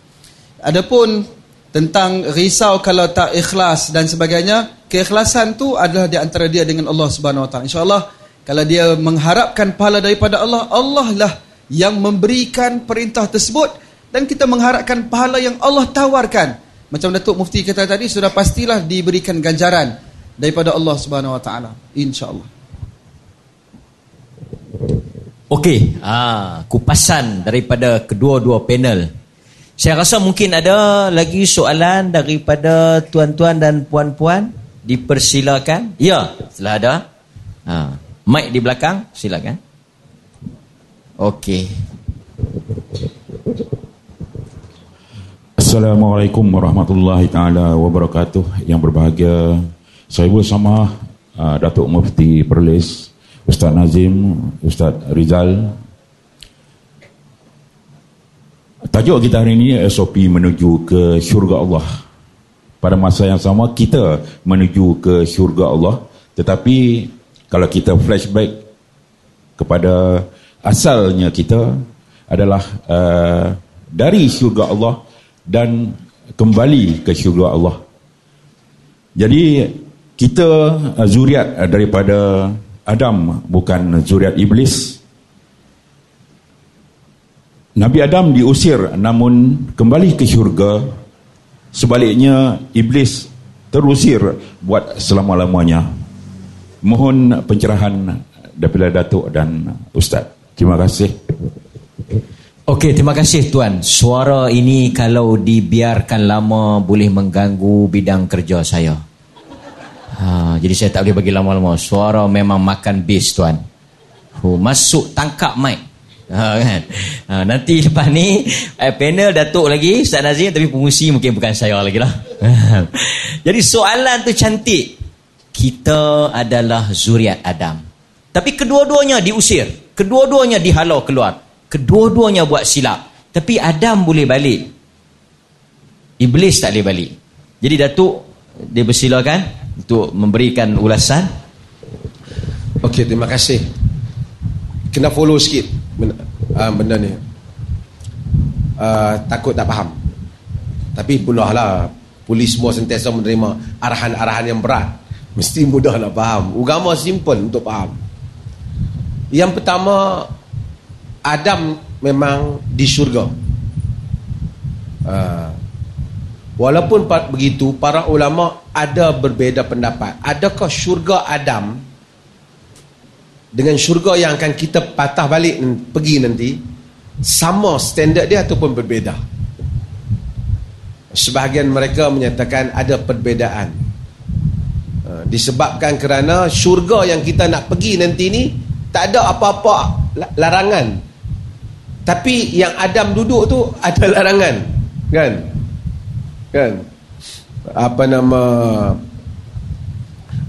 Adapun tentang risau kalau tak ikhlas dan sebagainya keikhlasan tu adalah di antara dia dengan Allah Subhanahu Wa Taala. Insyaallah kalau dia mengharapkan pahala daripada Allah Allah lah yang memberikan perintah tersebut dan kita mengharapkan pahala yang Allah tawarkan. Macam Datuk Mufti kata tadi sudah pastilah diberikan ganjaran daripada Allah Subhanahu Wa Taala. Insyaallah. Okey, ah kupasan daripada kedua-dua panel. Saya rasa mungkin ada lagi soalan daripada tuan-tuan dan puan-puan. Dipersilakan. Ya, setelah ada. Ha, mic di belakang, silakan. Okey. Assalamualaikum warahmatullahi taala wabarakatuh. Yang berbahagia saya bersama uh, Datuk Mufti Perlis, Ustaz Nazim, Ustaz Rizal, Tajuk kita hari ini SOP menuju ke syurga Allah. Pada masa yang sama kita menuju ke syurga Allah. Tetapi kalau kita flashback kepada asalnya kita adalah uh, dari syurga Allah dan kembali ke syurga Allah. Jadi kita uh, zuriat uh, daripada Adam bukan zuriat iblis. Nabi Adam diusir namun kembali ke syurga. Sebaliknya iblis terusir buat selama-lamanya. Mohon pencerahan daripada Datuk dan Ustaz. Terima kasih. Okey, terima kasih Tuan. Suara ini kalau dibiarkan lama boleh mengganggu bidang kerja saya. Ha, jadi saya tak boleh bagi lama-lama. Suara memang makan bis Tuan. Oh, masuk tangkap mic. Ha, kan? ha, nanti lepas ni eh, panel Datuk lagi Ustaz Nazim tapi pengusi mungkin bukan saya lagi lah. jadi soalan tu cantik. Kita adalah zuriat Adam. Tapi kedua-duanya diusir. Kedua-duanya dihalau keluar. Kedua-duanya buat silap. Tapi Adam boleh balik. Iblis tak boleh balik. Jadi Datuk, dia bersilakan untuk memberikan ulasan. Okey, terima kasih. Kena follow sikit benda, uh, benda ni. Uh, takut tak faham. Tapi pulahlah polis semua sentiasa menerima arahan-arahan yang berat. Mesti mudah nak faham. Agama simple untuk faham. Yang pertama Adam memang di syurga. Uh, walaupun begitu para ulama ada berbeza pendapat. Adakah syurga Adam dengan syurga yang akan kita patah balik pergi nanti sama standard dia ataupun berbeza? Sebahagian mereka menyatakan ada perbezaan. Uh, disebabkan kerana syurga yang kita nak pergi nanti ni tak ada apa-apa larangan tapi yang Adam duduk tu ada larangan kan kan apa nama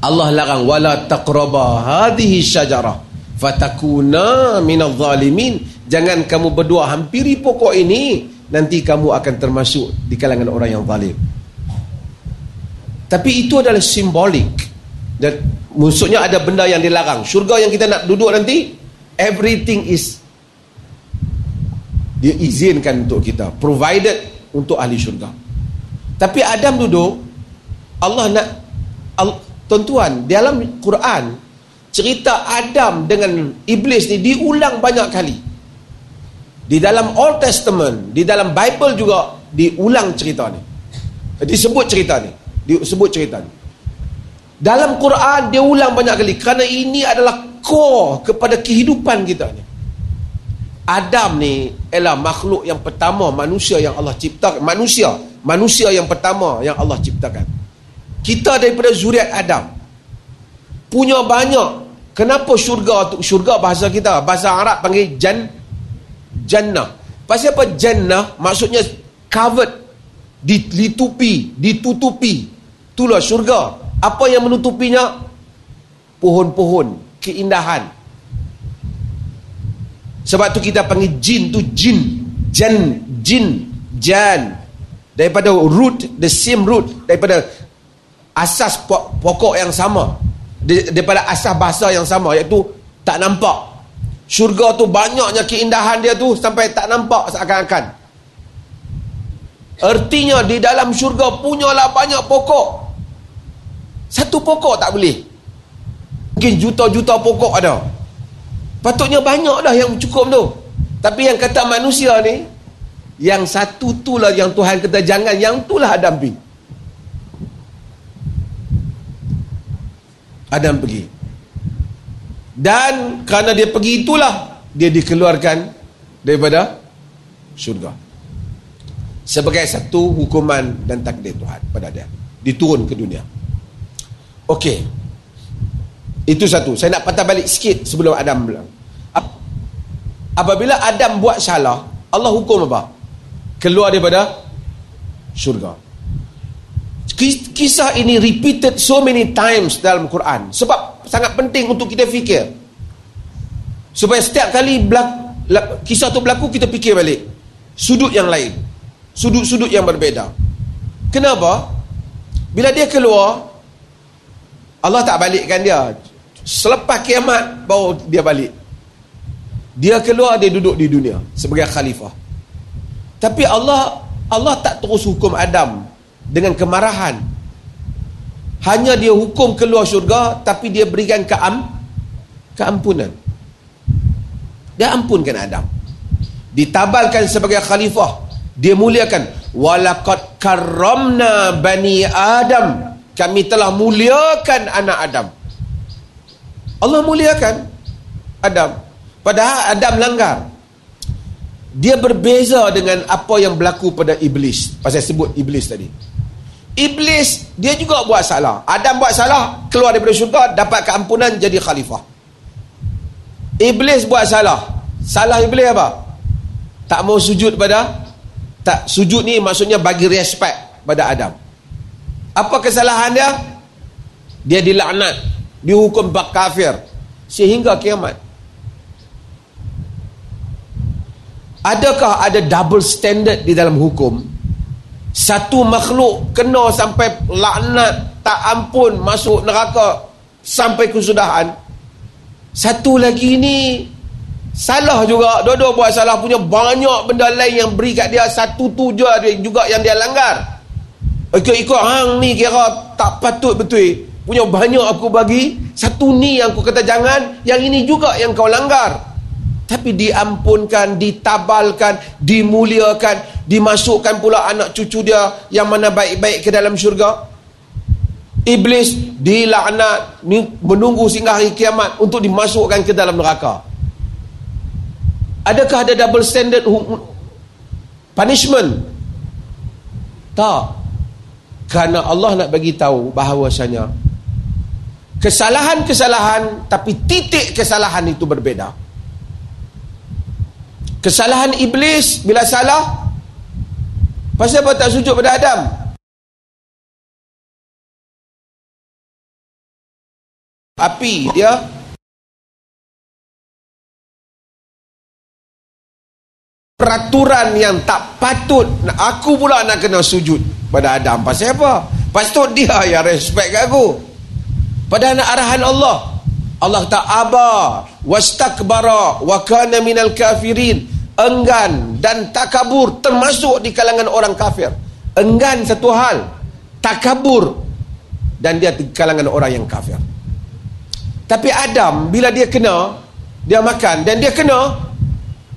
Allah larang wala taqraba hadhihi syajarah fatakuna minadh zalimin jangan kamu berdua hampiri pokok ini nanti kamu akan termasuk di kalangan orang yang zalim tapi itu adalah simbolik dan Maksudnya ada benda yang dilarang. Syurga yang kita nak duduk nanti, everything is diizinkan untuk kita. Provided untuk ahli syurga. Tapi Adam duduk, Allah nak, tuan-tuan, dalam Quran, cerita Adam dengan Iblis ni diulang banyak kali. Di dalam Old Testament, di dalam Bible juga diulang cerita ni. Disebut cerita ni. Disebut cerita ni. Dalam Quran dia ulang banyak kali kerana ini adalah core kepada kehidupan kita ni. Adam ni ialah makhluk yang pertama manusia yang Allah ciptakan. Manusia, manusia yang pertama yang Allah ciptakan. Kita daripada zuriat Adam. Punya banyak. Kenapa syurga tu? Syurga bahasa kita, bahasa Arab panggil jan jannah. Pasal apa jannah? Maksudnya covered, ditutupi, ditutupi. Itulah syurga. Apa yang menutupinya? Pohon-pohon, keindahan. Sebab tu kita panggil jin tu jin. Jan, jin, jan. Daripada root, the same root. Daripada asas pokok yang sama. Daripada asas bahasa yang sama. Iaitu tak nampak. Syurga tu banyaknya keindahan dia tu sampai tak nampak seakan-akan. Artinya di dalam syurga punyalah banyak pokok. Satu pokok tak boleh. Mungkin juta-juta pokok ada. Patutnya banyak dah yang cukup tu. Tapi yang kata manusia ni, yang satu tu lah yang Tuhan kata jangan, yang tu lah Adam pergi. Adam pergi. Dan kerana dia pergi itulah, dia dikeluarkan daripada syurga. Sebagai satu hukuman dan takdir Tuhan pada dia. Diturun ke dunia. Okey. Itu satu. Saya nak patah balik sikit sebelum Adam bilang. Apabila Adam buat salah, Allah hukum apa? Keluar daripada syurga. Kisah ini repeated so many times dalam Quran. Sebab sangat penting untuk kita fikir. Supaya setiap kali kisah tu berlaku, kita fikir balik. Sudut yang lain. Sudut-sudut yang berbeza. Kenapa? Bila dia keluar, Allah tak balikkan dia. Selepas kiamat baru dia balik. Dia keluar dia duduk di dunia sebagai khalifah. Tapi Allah Allah tak terus hukum Adam dengan kemarahan. Hanya dia hukum keluar syurga tapi dia berikan keam, keampunan. Dia ampunkan Adam. Ditabalkan sebagai khalifah. Dia muliakan. Walakad karramna bani Adam. Kami telah muliakan anak Adam. Allah muliakan Adam. Padahal Adam langgar. Dia berbeza dengan apa yang berlaku pada Iblis. Pasal sebut Iblis tadi. Iblis, dia juga buat salah. Adam buat salah, keluar daripada syurga, dapat keampunan, jadi khalifah. Iblis buat salah. Salah Iblis apa? Tak mau sujud pada tak sujud ni maksudnya bagi respect pada Adam. Apa kesalahan dia? Dia dilaknat, dihukum bak kafir sehingga kiamat. Adakah ada double standard di dalam hukum? Satu makhluk kena sampai laknat, tak ampun masuk neraka sampai kesudahan. Satu lagi ni salah juga. Dua-dua buat salah punya banyak benda lain yang beri kat dia. Satu tu je juga yang dia langgar. Ikut-ikut hang ni kira tak patut betul. Punya banyak aku bagi. Satu ni yang aku kata jangan. Yang ini juga yang kau langgar tapi diampunkan, ditabalkan, dimuliakan, dimasukkan pula anak cucu dia yang mana baik-baik ke dalam syurga. Iblis dilaknat menunggu sehingga hari kiamat untuk dimasukkan ke dalam neraka. Adakah ada double standard punishment? Tak. Kerana Allah nak bagi tahu bahawasanya kesalahan-kesalahan tapi titik kesalahan itu berbeza. Kesalahan iblis bila salah Pasal apa tak sujud pada Adam? Api dia Peraturan yang tak patut Aku pula nak kena sujud pada Adam. Pasal apa? Patut dia yang respect kat aku. Pada anak arahan Allah. Allah tak abah wastakbara wa kana minal kafirin enggan dan takabur termasuk di kalangan orang kafir. Enggan satu hal takabur dan dia di kalangan orang yang kafir. Tapi Adam bila dia kena dia makan. Dan dia kena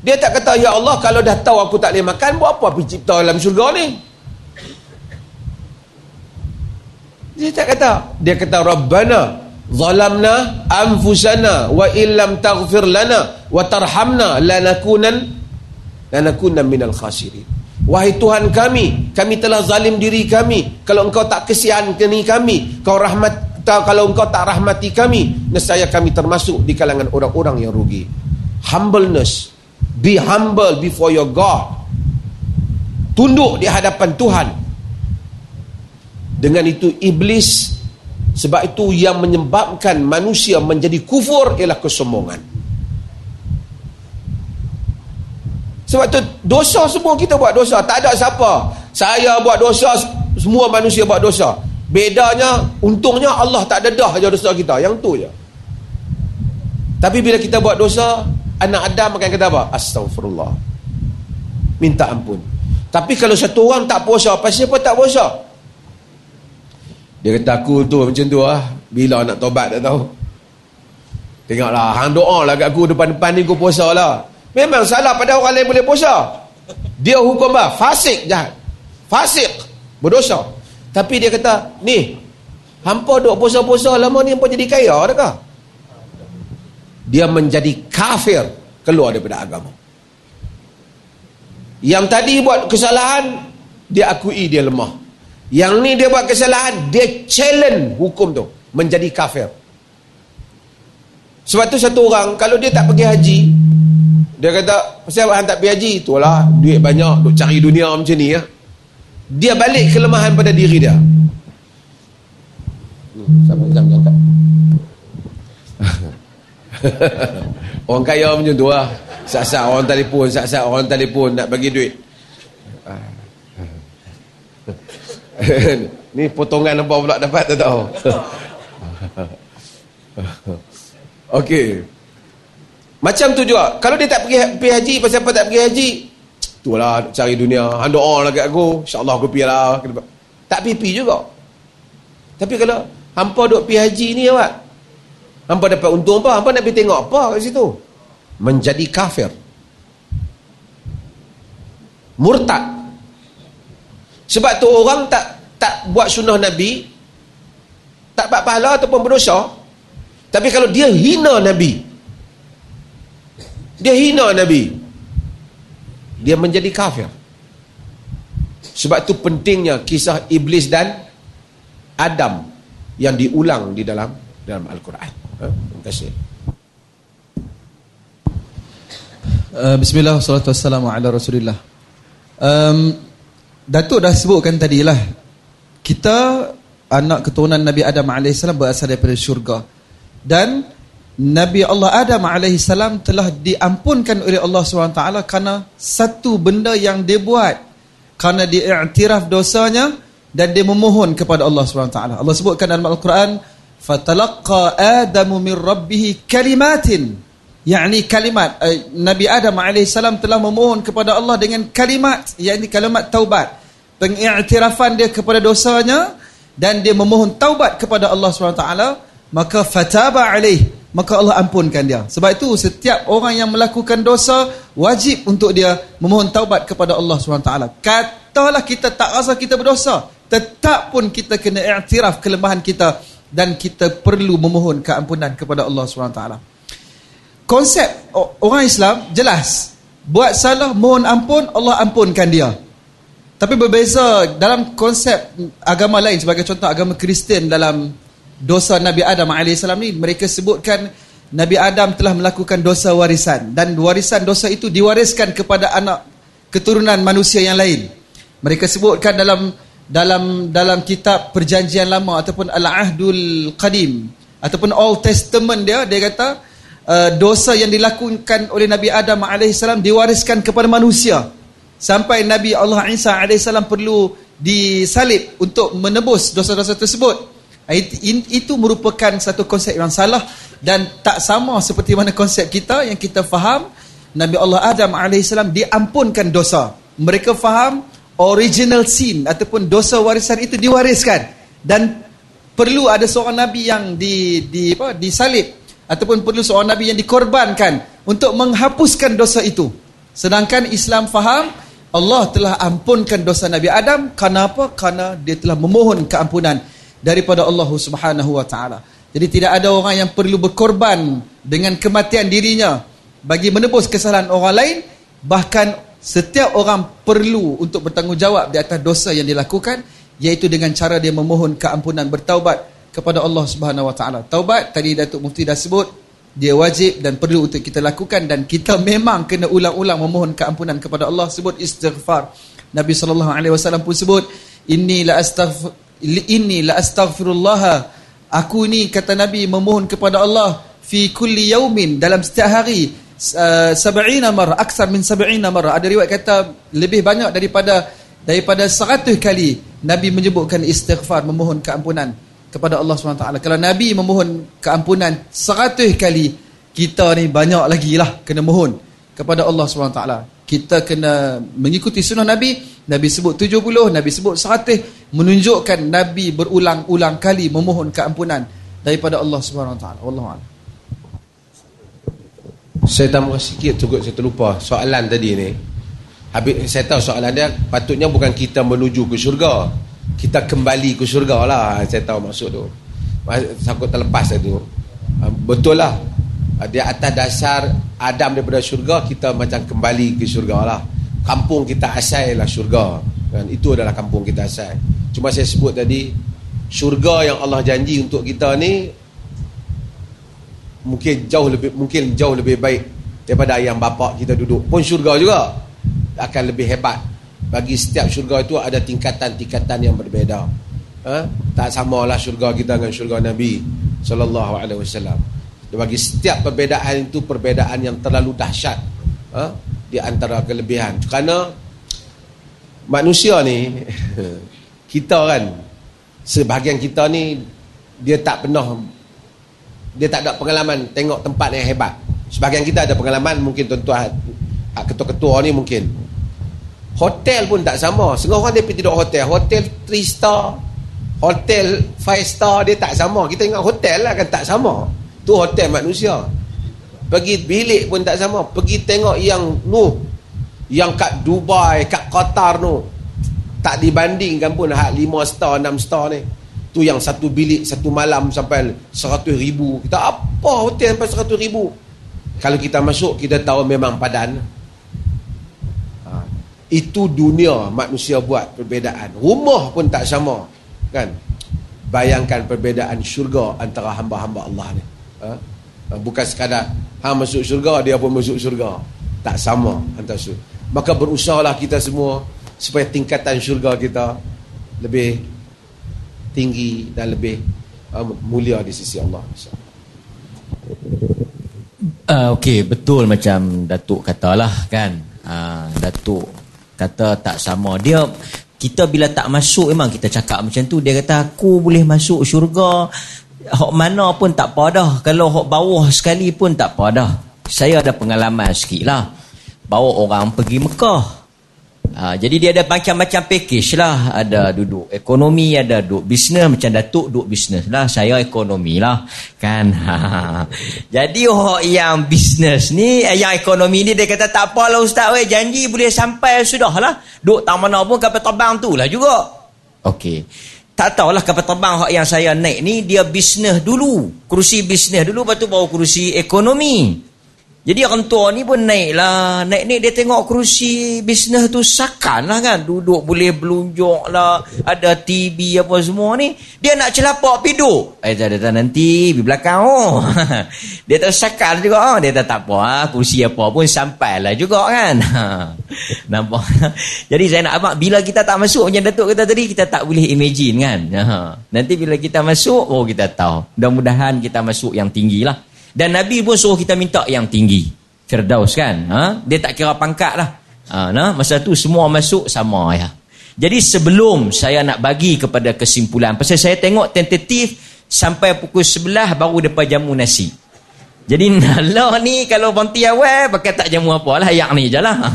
dia tak kata ya Allah kalau dah tahu aku tak boleh makan buat apa pergi cipta dalam syurga ni? Dia tak kata. Dia kata Rabbana zalamna anfusana wa illam taghfir lana wa tarhamna lanakunan lanakunna minal khasirin. Wahai Tuhan kami kami telah zalim diri kami. Kalau engkau tak kesian kini kami kau rahmat kalau engkau tak rahmati kami nescaya kami termasuk di kalangan orang-orang yang rugi. Humbleness. Be humble before your God. Tunduk di hadapan Tuhan. Dengan itu iblis sebab itu yang menyebabkan manusia menjadi kufur ialah kesombongan Sebab tu dosa semua kita buat dosa. Tak ada siapa. Saya buat dosa, semua manusia buat dosa. Bedanya, untungnya Allah tak dedah aja dosa kita. Yang tu je. Tapi bila kita buat dosa, anak Adam akan kata apa? Astaghfirullah. Minta ampun. Tapi kalau satu orang tak puasa, apa siapa tak puasa? Dia kata aku tu macam tu lah. Bila nak tobat tak tahu. Tengoklah, hang doa lah kat aku depan-depan ni aku puasa lah. Memang salah pada orang lain boleh puasa. Dia hukum apa? Fasik jahat. Fasik. Berdosa. Tapi dia kata, ni, hampa duk puasa-puasa lama ni hampa jadi kaya adakah? Dia menjadi kafir keluar daripada agama. Yang tadi buat kesalahan, dia akui dia lemah. Yang ni dia buat kesalahan, dia challenge hukum tu. Menjadi kafir. Sebab tu satu orang, kalau dia tak pergi haji, dia kata, pasal hang tak pergi haji? Itulah, duit banyak, duk cari dunia macam ni ya. Dia balik kelemahan pada diri dia. Sama jam jangkat. orang kaya macam tu lah. Sak-sak orang telefon, sak-sak orang telefon nak bagi duit. ni potongan apa pula dapat tak tahu. Okey. Macam tu juga. Kalau dia tak pergi, pergi haji, pasal apa tak pergi haji? itulah cari dunia. Hang doa lah kat aku. insyaAllah aku pergi lah. Tak pipi juga. Tapi kalau hampa duk pergi haji ni awak? Hampa dapat untung apa? Hampa nak pergi tengok apa kat situ? Menjadi kafir. Murtad. Sebab tu orang tak tak buat sunnah Nabi tak buat pahala ataupun berdosa. Tapi kalau dia hina Nabi dia hina Nabi. Dia menjadi kafir. Sebab tu pentingnya kisah iblis dan Adam yang diulang di dalam dalam Al-Quran. Ha? terima kasih. Uh, Bismillah, salatu wassalamu ala rasulillah. Um, Datuk dah sebutkan tadi lah Kita anak keturunan Nabi Adam AS berasal daripada syurga. Dan Nabi Allah Adam AS telah diampunkan oleh Allah SWT Kerana satu benda yang dia buat. Kerana dia iktiraf dosanya Dan dia memohon kepada Allah SWT Allah sebutkan dalam Al-Quran Fatalaqqa Adamu min Rabbihi kalimatin. Yakni kalimat uh, Nabi Adam AS telah memohon kepada Allah dengan kalimat yakni kalimat taubat. Pengiktirafan dia kepada dosanya dan dia memohon taubat kepada Allah SWT maka fataba alaih maka Allah ampunkan dia. Sebab itu setiap orang yang melakukan dosa wajib untuk dia memohon taubat kepada Allah SWT katalah kita tak rasa kita berdosa tetap pun kita kena iktiraf kelemahan kita dan kita perlu memohon keampunan kepada Allah SWT konsep orang Islam jelas. Buat salah mohon ampun Allah ampunkan dia. Tapi berbeza dalam konsep agama lain sebagai contoh agama Kristian dalam dosa Nabi Adam AS ni mereka sebutkan Nabi Adam telah melakukan dosa warisan. Dan warisan dosa itu diwariskan kepada anak keturunan manusia yang lain. Mereka sebutkan dalam dalam dalam kitab perjanjian lama ataupun al-ahdul qadim ataupun Old Testament dia dia kata uh, dosa yang dilakukan oleh Nabi Adam AS diwariskan kepada manusia. Sampai Nabi Allah Isa AS perlu disalib untuk menebus dosa-dosa tersebut itu merupakan satu konsep yang salah dan tak sama seperti mana konsep kita yang kita faham Nabi Allah Adam AS diampunkan dosa mereka faham original sin ataupun dosa warisan itu diwariskan dan perlu ada seorang Nabi yang di, di, apa, disalib ataupun perlu seorang nabi yang dikorbankan untuk menghapuskan dosa itu. Sedangkan Islam faham Allah telah ampunkan dosa Nabi Adam kerana apa? Kerana dia telah memohon keampunan daripada Allah Subhanahu wa taala. Jadi tidak ada orang yang perlu berkorban dengan kematian dirinya bagi menebus kesalahan orang lain, bahkan setiap orang perlu untuk bertanggungjawab di atas dosa yang dilakukan iaitu dengan cara dia memohon keampunan bertaubat kepada Allah Subhanahu Wa Taala. Taubat tadi Datuk Mufti dah sebut dia wajib dan perlu untuk kita lakukan dan kita memang kena ulang-ulang memohon keampunan kepada Allah sebut istighfar. Nabi sallallahu alaihi wasallam pun sebut inni la astaghfir inni la astaghfirullah. Aku ni kata Nabi memohon kepada Allah fi kulli yaumin dalam setiap hari uh, 70 marah aksar min 70 marah ada riwayat kata lebih banyak daripada daripada 100 kali Nabi menyebutkan istighfar memohon keampunan kepada Allah SWT. Kalau Nabi memohon keampunan seratus kali, kita ni banyak lagi lah kena mohon kepada Allah SWT. Kita kena mengikuti sunnah Nabi, Nabi sebut tujuh puluh, Nabi sebut seratus, menunjukkan Nabi berulang-ulang kali memohon keampunan daripada Allah SWT. Wallahu'ala. Saya tambah sikit cukup saya terlupa soalan tadi ni. Habis saya tahu soalan dia patutnya bukan kita menuju ke syurga kita kembali ke syurga lah saya tahu maksud tu takut terlepas tu ah, betul lah ah, di atas dasar Adam daripada syurga kita macam kembali ke syurga lah kampung kita asal lah syurga kan itu adalah kampung kita asal cuma saya sebut tadi syurga yang Allah janji untuk kita ni mungkin jauh lebih mungkin jauh lebih baik daripada yang bapa kita duduk pun syurga juga akan lebih hebat bagi setiap syurga itu ada tingkatan-tingkatan yang berbeza. Ha? Tak samalah syurga kita dengan syurga Nabi sallallahu alaihi wasallam. Bagi setiap perbezaan itu perbezaan yang terlalu dahsyat. Ha? Di antara kelebihan. Kerana manusia ni kita kan sebahagian kita ni dia tak pernah dia tak ada pengalaman tengok tempat yang hebat. Sebahagian kita ada pengalaman mungkin tuan-tuan ketua-ketua ni mungkin Hotel pun tak sama. Setengah orang dia pergi tidur hotel. Hotel 3 star. Hotel 5 star dia tak sama. Kita ingat hotel lah kan tak sama. Tu hotel manusia. Pergi bilik pun tak sama. Pergi tengok yang nu. Yang kat Dubai, kat Qatar tu. Tak dibandingkan pun hak 5 star, 6 star ni. Tu yang satu bilik, satu malam sampai 100 ribu. Kita apa hotel sampai 100 ribu? Kalau kita masuk, kita tahu memang padan itu dunia manusia buat perbezaan rumah pun tak sama kan bayangkan perbezaan syurga antara hamba-hamba Allah ni ha? Ha? bukan sekadar ha masuk syurga dia pun masuk syurga tak sama antara syurga maka berusahalah kita semua supaya tingkatan syurga kita lebih tinggi dan lebih uh, mulia di sisi Allah uh, Okey, betul macam Datuk katalah kan. Uh, Datuk kata tak sama dia kita bila tak masuk memang kita cakap macam tu dia kata aku boleh masuk syurga hok mana pun tak apa dah kalau hok bawah sekali pun tak apa dah saya ada pengalaman sikit lah bawa orang pergi Mekah Ha, jadi dia ada macam-macam package lah. Ada duduk ekonomi, ada duduk bisnes. Macam Datuk duduk bisnes lah. Saya ekonomi lah. Kan? Ha. Jadi orang yang bisnes ni, eh, yang ekonomi ni dia kata tak apalah Ustaz. Weh, janji boleh sampai sudah lah. Duduk tak mana pun kapal terbang tu lah juga. Okey. Tak tahulah kapal terbang yang saya naik ni, dia bisnes dulu. Kerusi bisnes dulu, lepas tu bawa kerusi ekonomi. Jadi orang tua ni pun naik lah. Naik-naik dia tengok kerusi bisnes tu sakan lah kan. Duduk boleh belunjuk lah. Ada TV apa semua ni. Dia nak celapak piduk. Eh tak ada nanti di belakang oh. dia tersakan juga oh. Dia tak, tak apa lah. Kerusi apa pun sampai lah juga kan. Nampak. Jadi saya nak abang bila kita tak masuk macam Datuk kata tadi. Kita tak boleh imagine kan. Nanti bila kita masuk oh kita tahu. Mudah-mudahan kita masuk yang tinggi lah. Dan Nabi pun suruh kita minta yang tinggi. Firdaus kan? Ha? Dia tak kira pangkat lah. Ha, nah? Masa tu semua masuk sama ya. Jadi sebelum saya nak bagi kepada kesimpulan. Pasal saya tengok tentatif sampai pukul 11 baru depan jamu nasi. Jadi nala ni kalau berhenti awal pakai tak jamu apa lah. Yang ni je lah.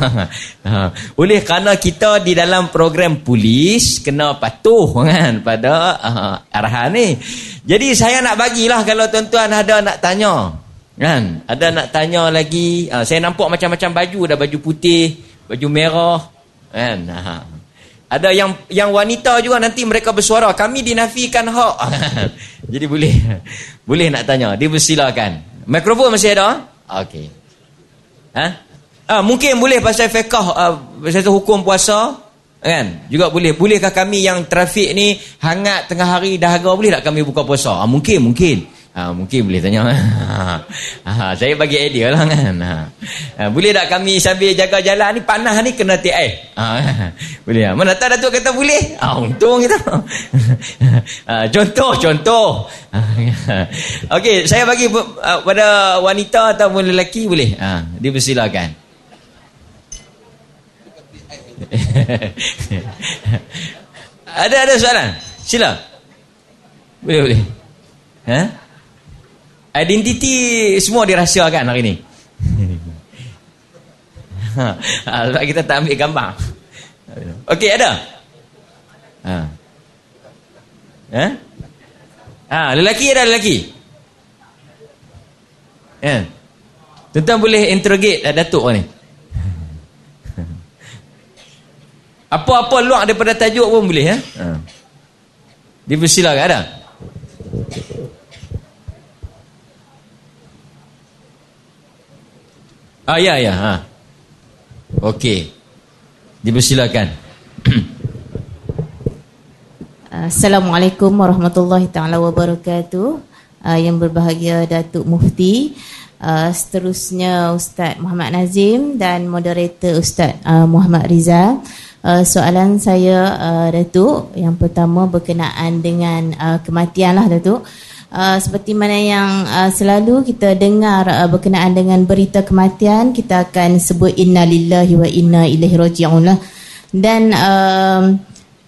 Ha. Oleh kerana kita di dalam program polis kena patuh kan pada uh, arahan ni. Jadi saya nak bagilah kalau tuan-tuan ada nak tanya. Kan? Ada nak tanya lagi. Ha, saya nampak macam-macam baju. Ada baju putih, baju merah. Kan? Ha. Ada yang yang wanita juga nanti mereka bersuara. Kami dinafikan hak. Jadi boleh. Boleh nak tanya. Dipersilakan. Mikrofon masih ada? Okey. Ha? Ha, mungkin boleh pasal fiqah, uh, pasal hukum puasa kan juga boleh bolehkah kami yang trafik ni hangat tengah hari dahaga boleh tak kami buka puasa ha, mungkin mungkin ha, mungkin boleh tanya ha, saya bagi idea lah kan ha. Ha, boleh tak kami sambil jaga jalan ni panas ni kena tiap air ha, boleh ha. mana tak Datuk kata boleh ha, untung kita ha, contoh contoh Okey, saya bagi pada wanita ataupun lelaki boleh ha, dipersilakan ada ada soalan? Sila. Boleh boleh. Ha? Identiti semua dirahsiakan hari ni. ha, kita tak ambil gambar. Okey, ada. Ha. Ha? Ha, lelaki ada lelaki. Ya. Tuan-tuan boleh interrogate Datuk ni. Apa-apa luar daripada tajuk pun boleh ya. Ha. Dipersilakan ada. Ah ya ya ha. Okey. Dipersilakan. Assalamualaikum warahmatullahi taala wabarakatuh. Uh, yang berbahagia Datuk Mufti, uh, seterusnya Ustaz Muhammad Nazim dan moderator Ustaz uh, Muhammad Rizal. Uh, soalan saya uh, Datuk yang pertama berkenaan dengan uh, kematian lah Datuk seperti mana yang uh, selalu kita dengar uh, berkenaan dengan berita kematian kita akan sebut inna lillahi wa inna ilaihi raji'un lah. Dan uh,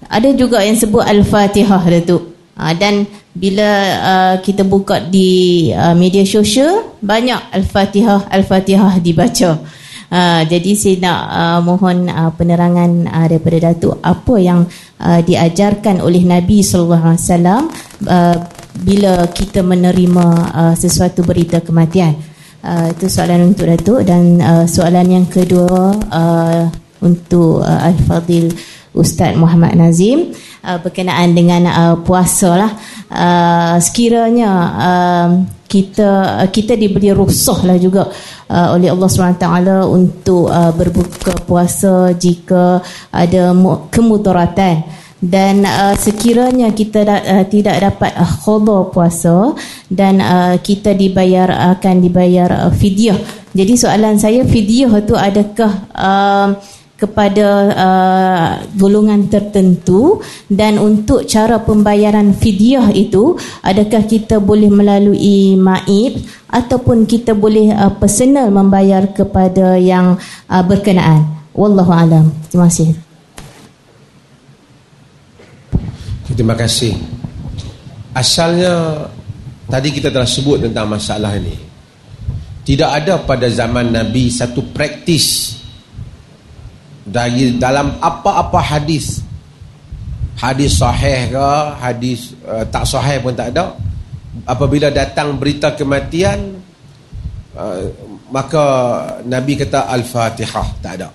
ada juga yang sebut al-fatihah Datuk uh, dan bila uh, kita buka di uh, media sosial banyak al-fatihah al-fatihah dibaca. Uh, jadi saya nak uh, mohon uh, penerangan uh, daripada Datuk apa yang uh, diajarkan oleh Nabi sallallahu alaihi wasallam uh, bila kita menerima uh, sesuatu berita kematian. Uh, itu soalan untuk Datuk dan uh, soalan yang kedua uh, untuk uh, Al-Fadil Ustaz Muhammad Nazim uh, berkenaan dengan uh, puasa lah. Uh, sekiranya uh, kita uh, kita diberi rukhsah lah juga uh, oleh Allah SWT untuk uh, berbuka puasa jika ada kemudaratan dan uh, sekiranya kita da, uh, tidak dapat uh, khada puasa dan uh, kita dibayar akan dibayar uh, fidyah. Jadi soalan saya fidyah itu adakah uh, kepada uh, golongan tertentu? Dan untuk cara pembayaran fidyah itu adakah kita boleh melalui maib? Ataupun kita boleh uh, personal membayar kepada yang uh, berkenaan? Wallahu alam. Terima kasih Terima kasih. Asalnya tadi kita telah sebut tentang masalah ini. Tidak ada pada zaman Nabi satu praktis dari dalam apa-apa hadis. Hadis sahih ke, hadis uh, tak sahih pun tak ada. Apabila datang berita kematian uh, maka Nabi kata Al-Fatihah, tak ada.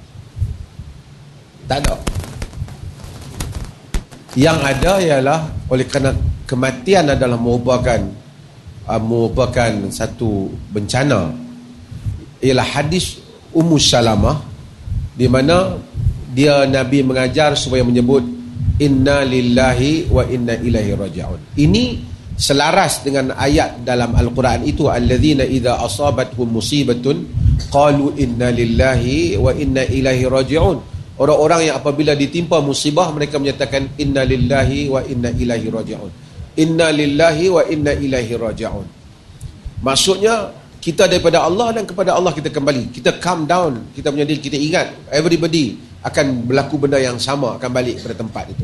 Tak ada. Yang ada ialah oleh kerana kematian adalah merupakan uh, merupakan satu bencana ialah hadis Ummu Salamah di mana dia Nabi mengajar supaya menyebut inna lillahi wa inna ilaihi raji'un. Ini selaras dengan ayat dalam Al-Quran itu alladzina idza asabatuhum musibatun qalu inna lillahi wa inna ilaihi raji'un. Orang-orang yang apabila ditimpa musibah mereka menyatakan inna lillahi wa inna ilaihi raji'un. Inna lillahi wa inna ilaihi raji'un. Maksudnya kita daripada Allah dan kepada Allah kita kembali. Kita calm down, kita punya kita ingat everybody akan berlaku benda yang sama akan balik pada tempat itu.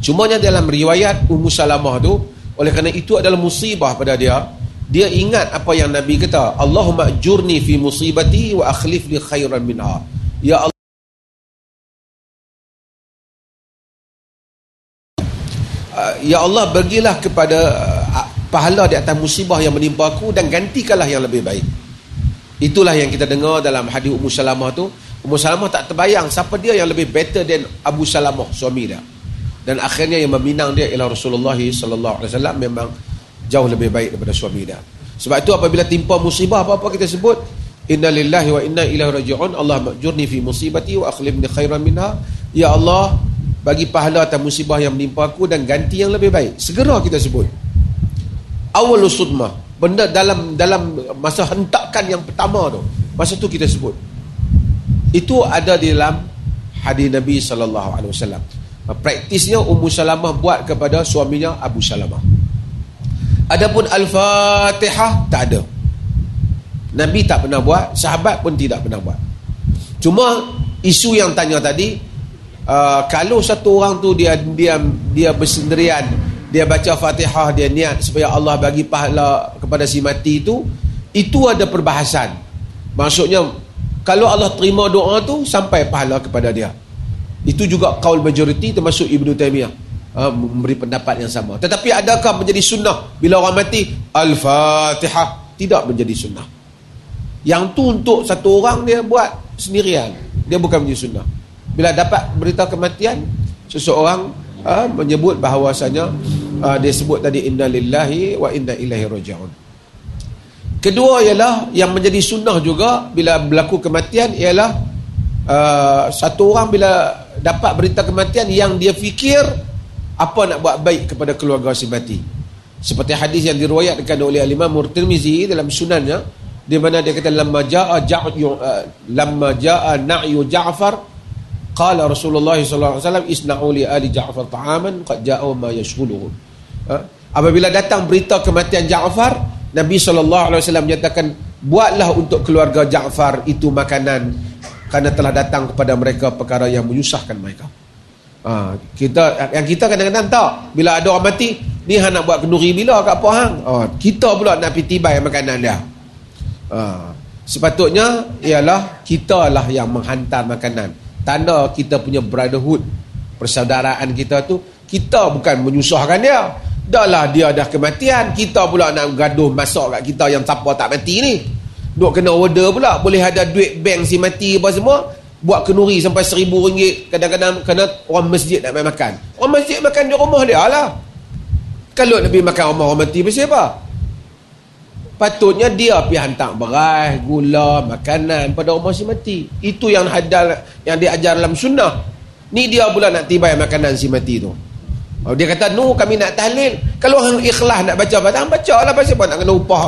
Cumanya dalam riwayat Ummu Salamah tu oleh kerana itu adalah musibah pada dia, dia ingat apa yang Nabi kata, Allahumma jurni fi musibati wa akhlif li khairan minha. Ya Allah Ya Allah bagilah kepada uh, pahala di atas musibah yang menimpa aku dan gantikanlah yang lebih baik. Itulah yang kita dengar dalam hadis Ummu Salamah tu. Ummu Salamah tak terbayang siapa dia yang lebih better than Abu Salamah suami dia. Dan akhirnya yang meminang dia ialah Rasulullah sallallahu alaihi wasallam memang jauh lebih baik daripada suami dia. Sebab itu apabila timpa musibah apa-apa kita sebut Inna lillahi wa inna ilaihi raji'un Allah majurni fi musibati wa akhlifni khairan minha Ya Allah bagi pahala atas musibah yang menimpa aku dan ganti yang lebih baik. Segera kita sebut. Awal sudmah. Benda dalam dalam masa hentakan yang pertama tu. Masa tu kita sebut. Itu ada di dalam hadis Nabi wasallam. Praktisnya Ummu Salamah buat kepada suaminya Abu Salamah. Adapun Al-Fatihah tak ada. Nabi tak pernah buat, sahabat pun tidak pernah buat. Cuma isu yang tanya tadi uh, kalau satu orang tu dia dia dia bersendirian dia baca Fatihah dia niat supaya Allah bagi pahala kepada si mati itu itu ada perbahasan. Maksudnya kalau Allah terima doa tu sampai pahala kepada dia. Itu juga kaul majoriti termasuk Ibnu Taimiyah. Uh, memberi pendapat yang sama. Tetapi adakah menjadi sunnah bila orang mati? Al-Fatihah tidak menjadi sunnah. Yang tu untuk satu orang dia buat sendirian. Dia bukan menjadi sunnah bila dapat berita kematian seseorang uh, menyebut bahawasanya uh, dia sebut tadi inna lillahi wa inna ilaihi raji'un. Kedua ialah yang menjadi sunnah juga bila berlaku kematian ialah uh, satu orang bila dapat berita kematian yang dia fikir apa nak buat baik kepada keluarga si mati. Seperti hadis yang diriwayatkan oleh Imam Murtirmizi dalam sunannya di mana dia kata lamma jaa ja'u uh, lamma jaa na'yu Ja'far Qala Rasulullah sallallahu alaihi wasallam isna'u li ali Ja'far ta'aman qad ja'u ma yashghuluhum. Ha? Apabila datang berita kematian Ja'far, Nabi sallallahu alaihi wasallam menyatakan buatlah untuk keluarga Ja'far itu makanan kerana telah datang kepada mereka perkara yang menyusahkan mereka. Ha, kita yang kita kadang-kadang tak bila ada orang mati ni hang nak buat kenduri bila kat apa hang ha, kita pula nak pi tibai makanan dia ha, Sepatutnya ialah kita lah yang menghantar makanan. Tanda kita punya brotherhood, persaudaraan kita tu, kita bukan menyusahkan dia. Dah lah dia dah kematian, kita pula nak gaduh masak kat kita yang siapa tak mati ni. Duk kena order pula, boleh ada duit bank si mati apa semua, buat kenuri sampai seribu ringgit, kadang-kadang kena orang masjid nak makan. Orang masjid makan di rumah dia lah. Kalau pergi makan rumah orang mati, pasal apa? Patutnya dia pergi hantar beras, gula, makanan pada rumah si mati. Itu yang hadal yang diajar dalam sunnah. Ni dia pula nak tibai makanan si mati tu. Oh, dia kata, no kami nak tahlil. Kalau orang ikhlas nak baca, baca, baca lah pasal apa nak kena upah.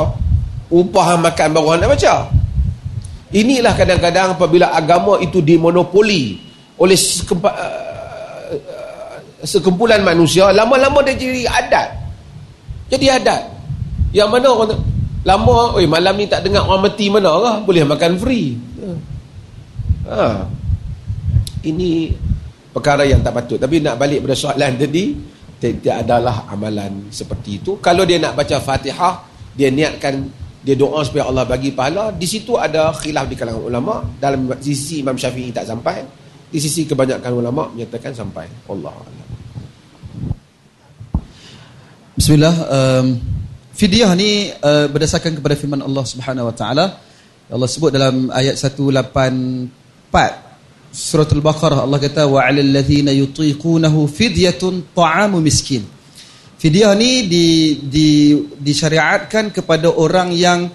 Upah makan baru orang nak baca. Inilah kadang-kadang apabila agama itu dimonopoli oleh sekempa, uh, sekumpulan manusia, lama-lama dia jadi adat. Jadi adat. Yang mana orang Lama, oi malam ni tak dengar orang mati mana lah. Boleh makan free. Ha. Ini perkara yang tak patut. Tapi nak balik pada soalan tadi, tidak adalah amalan seperti itu. Kalau dia nak baca Fatihah, dia niatkan dia doa supaya Allah bagi pahala, di situ ada khilaf di kalangan ulama. Dalam sisi Imam Syafi'i tak sampai, di sisi kebanyakan ulama menyatakan sampai. Allah Allah. Bismillah. Um, Fidyah ni uh, berdasarkan kepada firman Allah Subhanahu wa taala. Allah sebut dalam ayat 184 surah Al-Baqarah Allah kata wa 'alal ladzina yutiqunahu fidyatun ta'amu miskin. Fidyah ni di, di disyariatkan kepada orang yang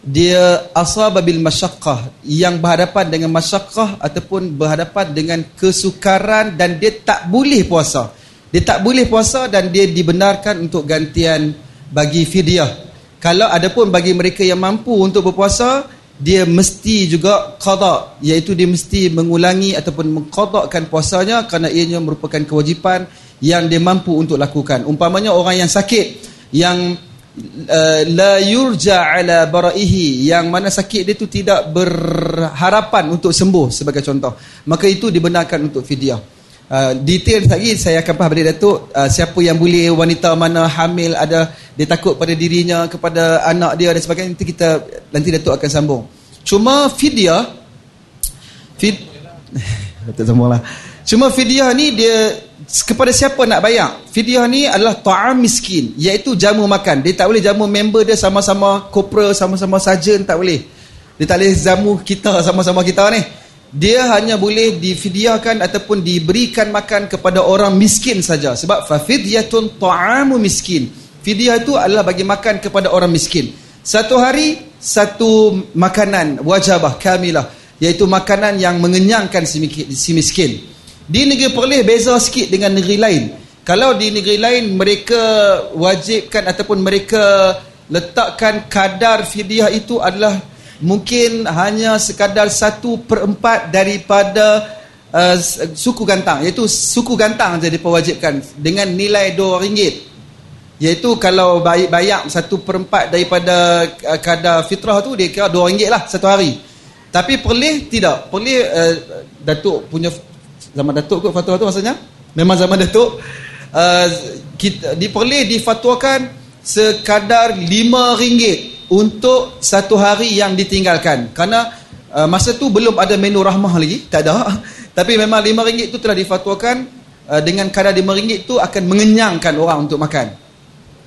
dia asaba bil masyaqqah yang berhadapan dengan masyaqqah ataupun berhadapan dengan kesukaran dan dia tak boleh puasa. Dia tak boleh puasa dan dia dibenarkan untuk gantian bagi fidyah. Kalau ada pun bagi mereka yang mampu untuk berpuasa, dia mesti juga qada, iaitu dia mesti mengulangi ataupun mengqadakan puasanya kerana ianya merupakan kewajipan yang dia mampu untuk lakukan. Umpamanya orang yang sakit yang uh, la yurja ala baraihi yang mana sakit dia tu tidak berharapan untuk sembuh sebagai contoh. Maka itu dibenarkan untuk fidyah. Uh, detail lagi saya akan faham dari Datuk. Uh, siapa yang boleh wanita mana hamil ada dia takut pada dirinya kepada anak dia dan sebagainya nanti kita nanti Datuk akan sambung. Cuma fidyah fid Datuk sambunglah. Cuma fidyah ni dia kepada siapa nak bayar? Fidyah ni adalah ta'am miskin iaitu jamu makan. Dia tak boleh jamu member dia sama-sama kopra sama-sama sarjan tak boleh. Dia tak boleh jamu kita sama-sama kita ni dia hanya boleh difidyahkan ataupun diberikan makan kepada orang miskin saja. Sebab fa fidyatun ta'amu miskin. Fidyah itu adalah bagi makan kepada orang miskin. Satu hari satu makanan wajabah kamilah iaitu makanan yang mengenyangkan si miskin. Di negeri Perlis beza sikit dengan negeri lain. Kalau di negeri lain mereka wajibkan ataupun mereka letakkan kadar fidyah itu adalah mungkin hanya sekadar satu perempat daripada uh, suku gantang iaitu suku gantang jadi pewajibkan dengan nilai dua ringgit. Iaitu kalau bayar, satu perempat daripada uh, kadar fitrah tu dia kira dua ringgit lah satu hari. Tapi perlih tidak. Perlih uh, Datuk punya zaman Datuk kot fatwa tu maksudnya? Memang zaman Datuk. Uh, kita, di perlih difatwakan sekadar lima ringgit untuk satu hari yang ditinggalkan. Kerana uh, masa tu belum ada menu rahmah lagi tak ada. Tapi memang lima ringgit tu telah difatwakan uh, dengan kadar lima ringgit tu akan mengenyangkan orang untuk makan.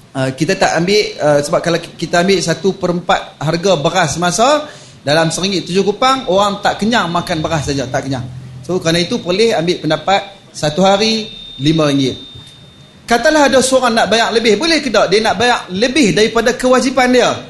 Uh, kita tak ambil uh, sebab kalau kita ambil satu perempat harga beras masa dalam seringgit tujuh kupang orang tak kenyang makan beras saja tak kenyang. So kerana itu boleh ambil pendapat satu hari lima ringgit. Katalah ada seorang nak bayar lebih boleh ke tak? Dia nak bayar lebih daripada kewajipan dia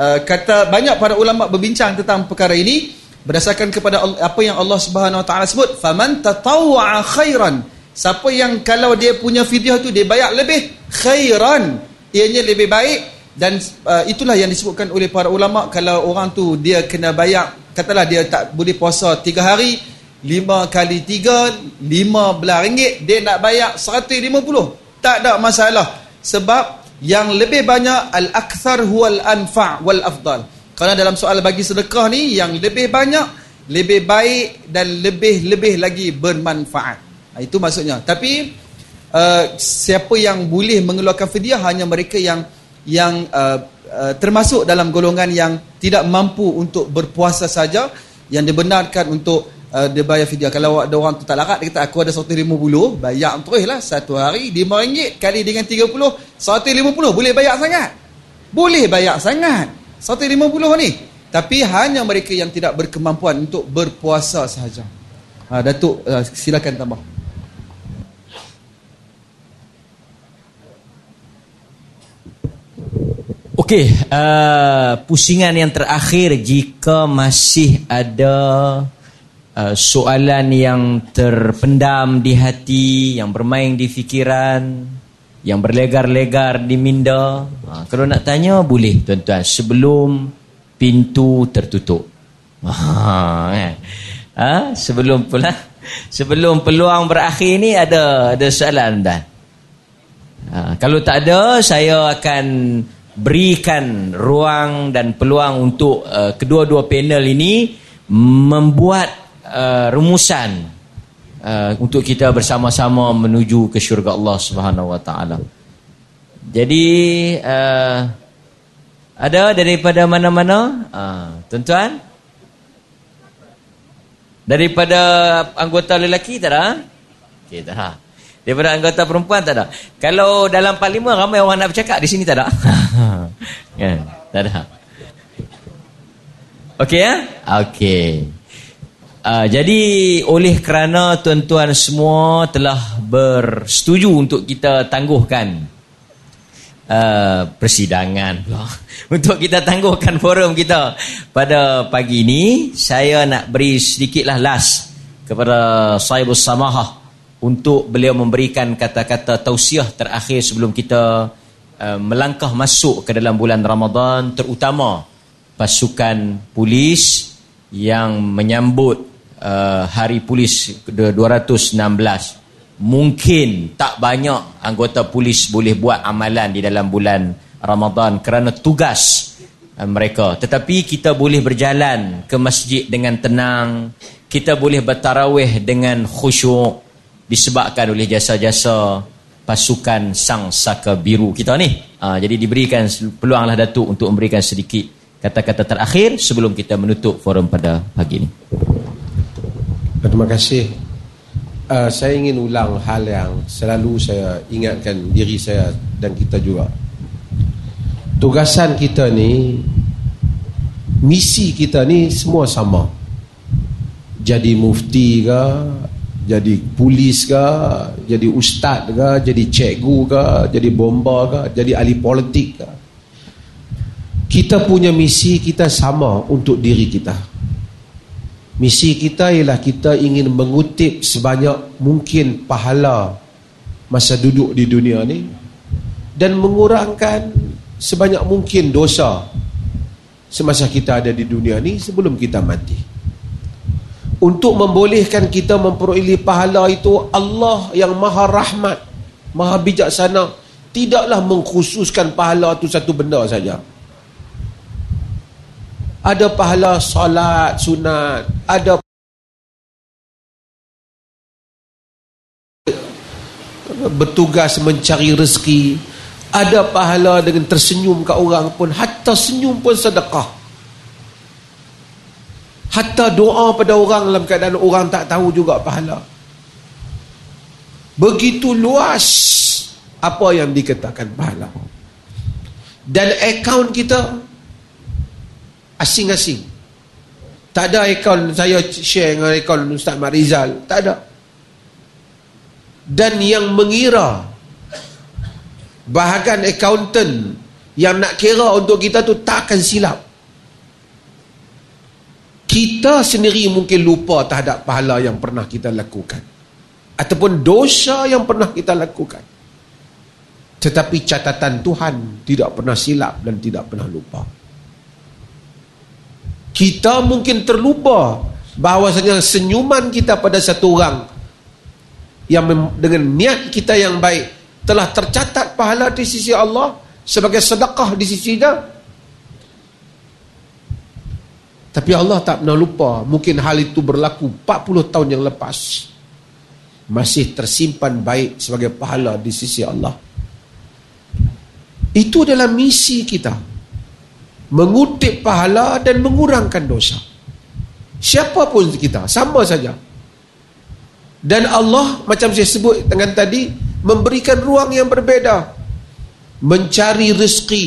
Uh, kata banyak para ulama berbincang tentang perkara ini berdasarkan kepada apa yang Allah Subhanahu Wa Taala sebut faman tatawwa khairan. Siapa yang kalau dia punya fidyah tu dia bayar lebih khairan ianya lebih baik dan uh, itulah yang disebutkan oleh para ulama kalau orang tu dia kena bayar katalah dia tak boleh puasa 3 hari 5 kali 3 15 ringgit dia nak bayar 150 tak ada masalah. Sebab yang lebih banyak al-akthar huwal anfa' wal afdal. Kerana dalam soal bagi sedekah ni yang lebih banyak, lebih baik dan lebih-lebih lagi bermanfaat. Ha, itu maksudnya. Tapi uh, siapa yang boleh mengeluarkan fidyah hanya mereka yang yang uh, uh, termasuk dalam golongan yang tidak mampu untuk berpuasa saja yang dibenarkan untuk uh, dia bayar fidyah. Kalau ada orang tu tak larat, dia kata aku ada 150, bayar terus lah satu hari RM5 kali dengan 30, 150 boleh bayar sangat. Boleh bayar sangat. 150 ni. Tapi hanya mereka yang tidak berkemampuan untuk berpuasa sahaja. Ha, Datuk uh, silakan tambah. Okey, uh, pusingan yang terakhir jika masih ada uh, soalan yang terpendam di hati, yang bermain di fikiran, yang berlegar-legar di minda, uh, kalau nak tanya boleh tuan-tuan sebelum pintu tertutup. Ha, kan? ha, sebelum pula sebelum peluang berakhir ni ada ada soalan dan. Ha, kalau tak ada saya akan berikan ruang dan peluang untuk uh, kedua-dua panel ini membuat uh, rumusan uh, untuk kita bersama-sama menuju ke syurga Allah Subhanahu Wa Taala. Jadi uh, ada daripada mana-mana, uh, tuan-tuan? Daripada anggota lelaki tak ada? Okey, tak ada. Daripada anggota perempuan tak ada. Kalau dalam parlimen ramai orang nak bercakap di sini tak ada. kan? Tak ada. Okey ya? Okey. Uh, jadi oleh kerana tuan-tuan semua telah bersetuju untuk kita tangguhkan uh, persidangan untuk kita tangguhkan forum kita. Pada pagi ini saya nak beri sedikitlah last kepada Saibus Samahah untuk beliau memberikan kata-kata tausiah terakhir sebelum kita uh, melangkah masuk ke dalam bulan Ramadan terutama pasukan polis yang menyambut uh, hari polis 216 mungkin tak banyak anggota polis boleh buat amalan di dalam bulan Ramadan kerana tugas uh, mereka tetapi kita boleh berjalan ke masjid dengan tenang kita boleh bertarawih dengan khusyuk disebabkan oleh jasa-jasa pasukan sang saka biru kita ni. Ha, jadi diberikan peluanglah Datuk untuk memberikan sedikit kata-kata terakhir sebelum kita menutup forum pada pagi ini. Terima kasih. Uh, saya ingin ulang hal yang selalu saya ingatkan diri saya dan kita juga. Tugasan kita ni, misi kita ni semua sama. Jadi mufti ke, jadi polis ke, jadi ustaz ke, jadi cikgu ke, jadi bomba ke, jadi ahli politik ke. Kita punya misi kita sama untuk diri kita. Misi kita ialah kita ingin mengutip sebanyak mungkin pahala masa duduk di dunia ni dan mengurangkan sebanyak mungkin dosa semasa kita ada di dunia ni sebelum kita mati. Untuk membolehkan kita memperoleh pahala itu Allah yang maha rahmat maha bijaksana tidaklah mengkhususkan pahala itu satu benda saja ada pahala solat sunat ada bertugas mencari rezeki ada pahala dengan tersenyum ke orang pun hatta senyum pun sedekah Hatta doa pada orang dalam keadaan orang tak tahu juga pahala. Begitu luas apa yang dikatakan pahala. Dan akaun kita asing-asing. Tak ada akaun saya share dengan akaun Ustaz Marizal. Tak ada. Dan yang mengira bahagian accountant yang nak kira untuk kita tu takkan silap kita sendiri mungkin lupa terhadap pahala yang pernah kita lakukan ataupun dosa yang pernah kita lakukan tetapi catatan Tuhan tidak pernah silap dan tidak pernah lupa kita mungkin terlupa bahawasanya senyuman kita pada satu orang yang dengan niat kita yang baik telah tercatat pahala di sisi Allah sebagai sedekah di sisi dia tapi Allah tak pernah lupa Mungkin hal itu berlaku 40 tahun yang lepas. Masih tersimpan baik sebagai pahala di sisi Allah. Itu adalah misi kita mengutip pahala dan mengurangkan dosa. Siapa pun kita sama saja. Dan Allah macam saya sebut dengan tadi memberikan ruang yang berbeza. Mencari rezeki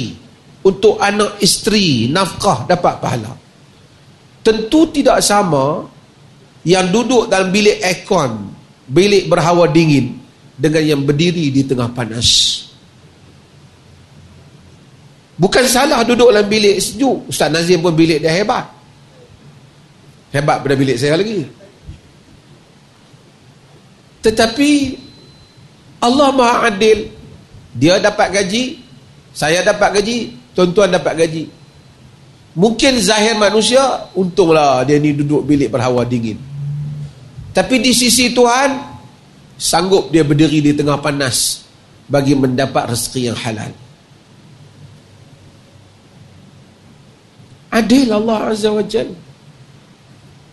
untuk anak isteri nafkah dapat pahala. Tentu tidak sama yang duduk dalam bilik aircon bilik berhawa dingin dengan yang berdiri di tengah panas bukan salah duduk dalam bilik sejuk. Ustaz Nazim pun bilik dia hebat. Hebat pada bilik saya lagi. Tetapi Allah Maha Adil. Dia dapat gaji saya dapat gaji tuan-tuan dapat gaji. Mungkin zahir manusia untunglah dia ni duduk bilik berhawa dingin. Tapi di sisi Tuhan sanggup dia berdiri di tengah panas bagi mendapat rezeki yang halal. Adil Allah Azza wa Jal.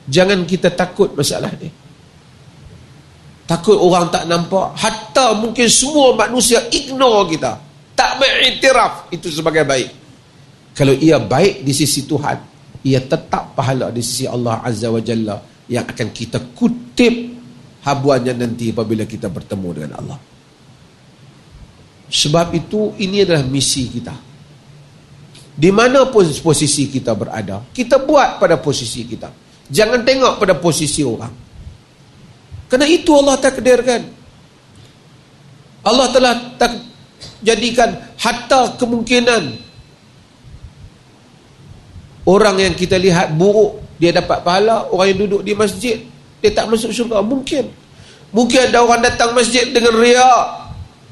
Jangan kita takut masalah ni. Takut orang tak nampak. Hatta mungkin semua manusia ignore kita. Tak mengiktiraf itu sebagai baik. Kalau ia baik di sisi Tuhan, ia tetap pahala di sisi Allah Azza wa Jalla yang akan kita kutip habuannya nanti apabila kita bertemu dengan Allah. Sebab itu ini adalah misi kita. Di mana pun posisi kita berada, kita buat pada posisi kita. Jangan tengok pada posisi orang. Kerana itu Allah takdirkan. Allah telah tak jadikan hatta kemungkinan orang yang kita lihat buruk dia dapat pahala, orang yang duduk di masjid dia tak masuk syurga mungkin mungkin ada orang datang masjid dengan riak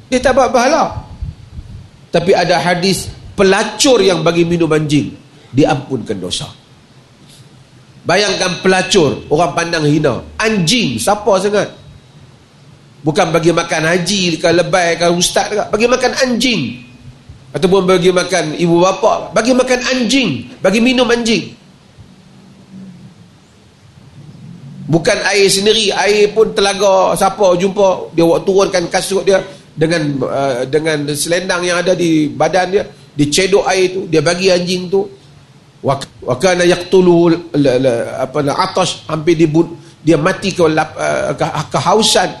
dia tak dapat pahala tapi ada hadis pelacur yang bagi minum anjing diampunkan dosa. Bayangkan pelacur orang pandang hina. Anjing siapa sangat? Bukan bagi makan haji ke lebay ke ustaz ke bagi makan anjing. Ataupun bagi makan ibu bapa. Bagi makan anjing bagi minum anjing. Bukan air sendiri air pun telaga siapa jumpa dia buat turunkan kasut dia dengan uh, dengan selendang yang ada di badan dia dicedok air tu dia bagi anjing tu wa kana yaqtulu apa nak atas hampir dibun dia mati ke uh, kehausan.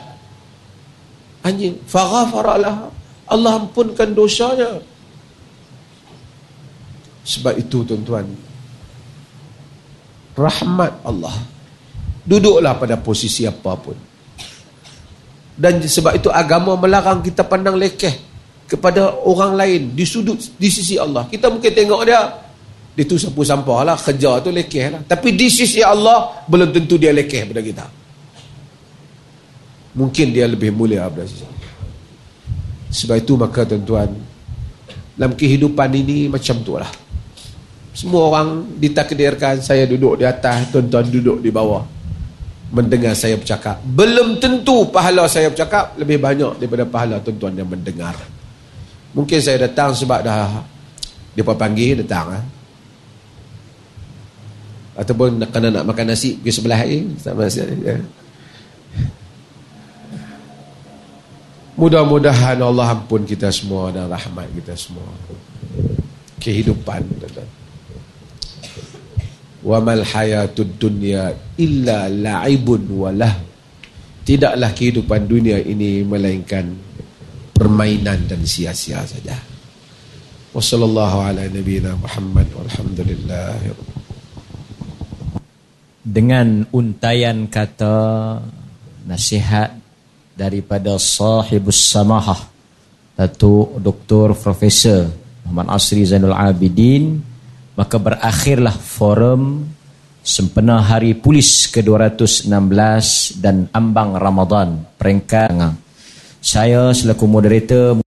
Anjing faghafara laha. Allah ampunkan dosanya. Sebab itu tuan-tuan rahmat Allah. Duduklah pada posisi apapun. Dan sebab itu agama melarang kita pandang lekeh kepada orang lain di sudut di sisi Allah. Kita mungkin tengok dia dia tu sapu sampah lah kerja tu lekeh lah. Tapi di sisi Allah belum tentu dia lekeh pada kita. Mungkin dia lebih mulia pada sisi sebab itu maka tuan-tuan dalam kehidupan ini macam tu lah. Semua orang ditakdirkan saya duduk di atas tuan-tuan duduk di bawah. Mendengar saya bercakap. Belum tentu pahala saya bercakap lebih banyak daripada pahala tuan-tuan yang mendengar. Mungkin saya datang sebab dah dia panggil datang ah. Ataupun kena nak makan nasi pergi sebelah air sama ya. Mudah-mudahan Allah ampun kita semua dan rahmat kita semua. Kehidupan wa mal hayatud dunya illa la'ibun walah tidaklah kehidupan dunia ini melainkan permainan dan sia-sia saja wa sallallahu ala nabiyyina muhammad walhamdulillah dengan untayan kata nasihat daripada sahibus samahah Datuk Dr. Profesor Muhammad Asri Zainul Abidin maka berakhirlah forum sempena hari pulis ke-216 dan ambang Ramadan peringkat saya selaku moderator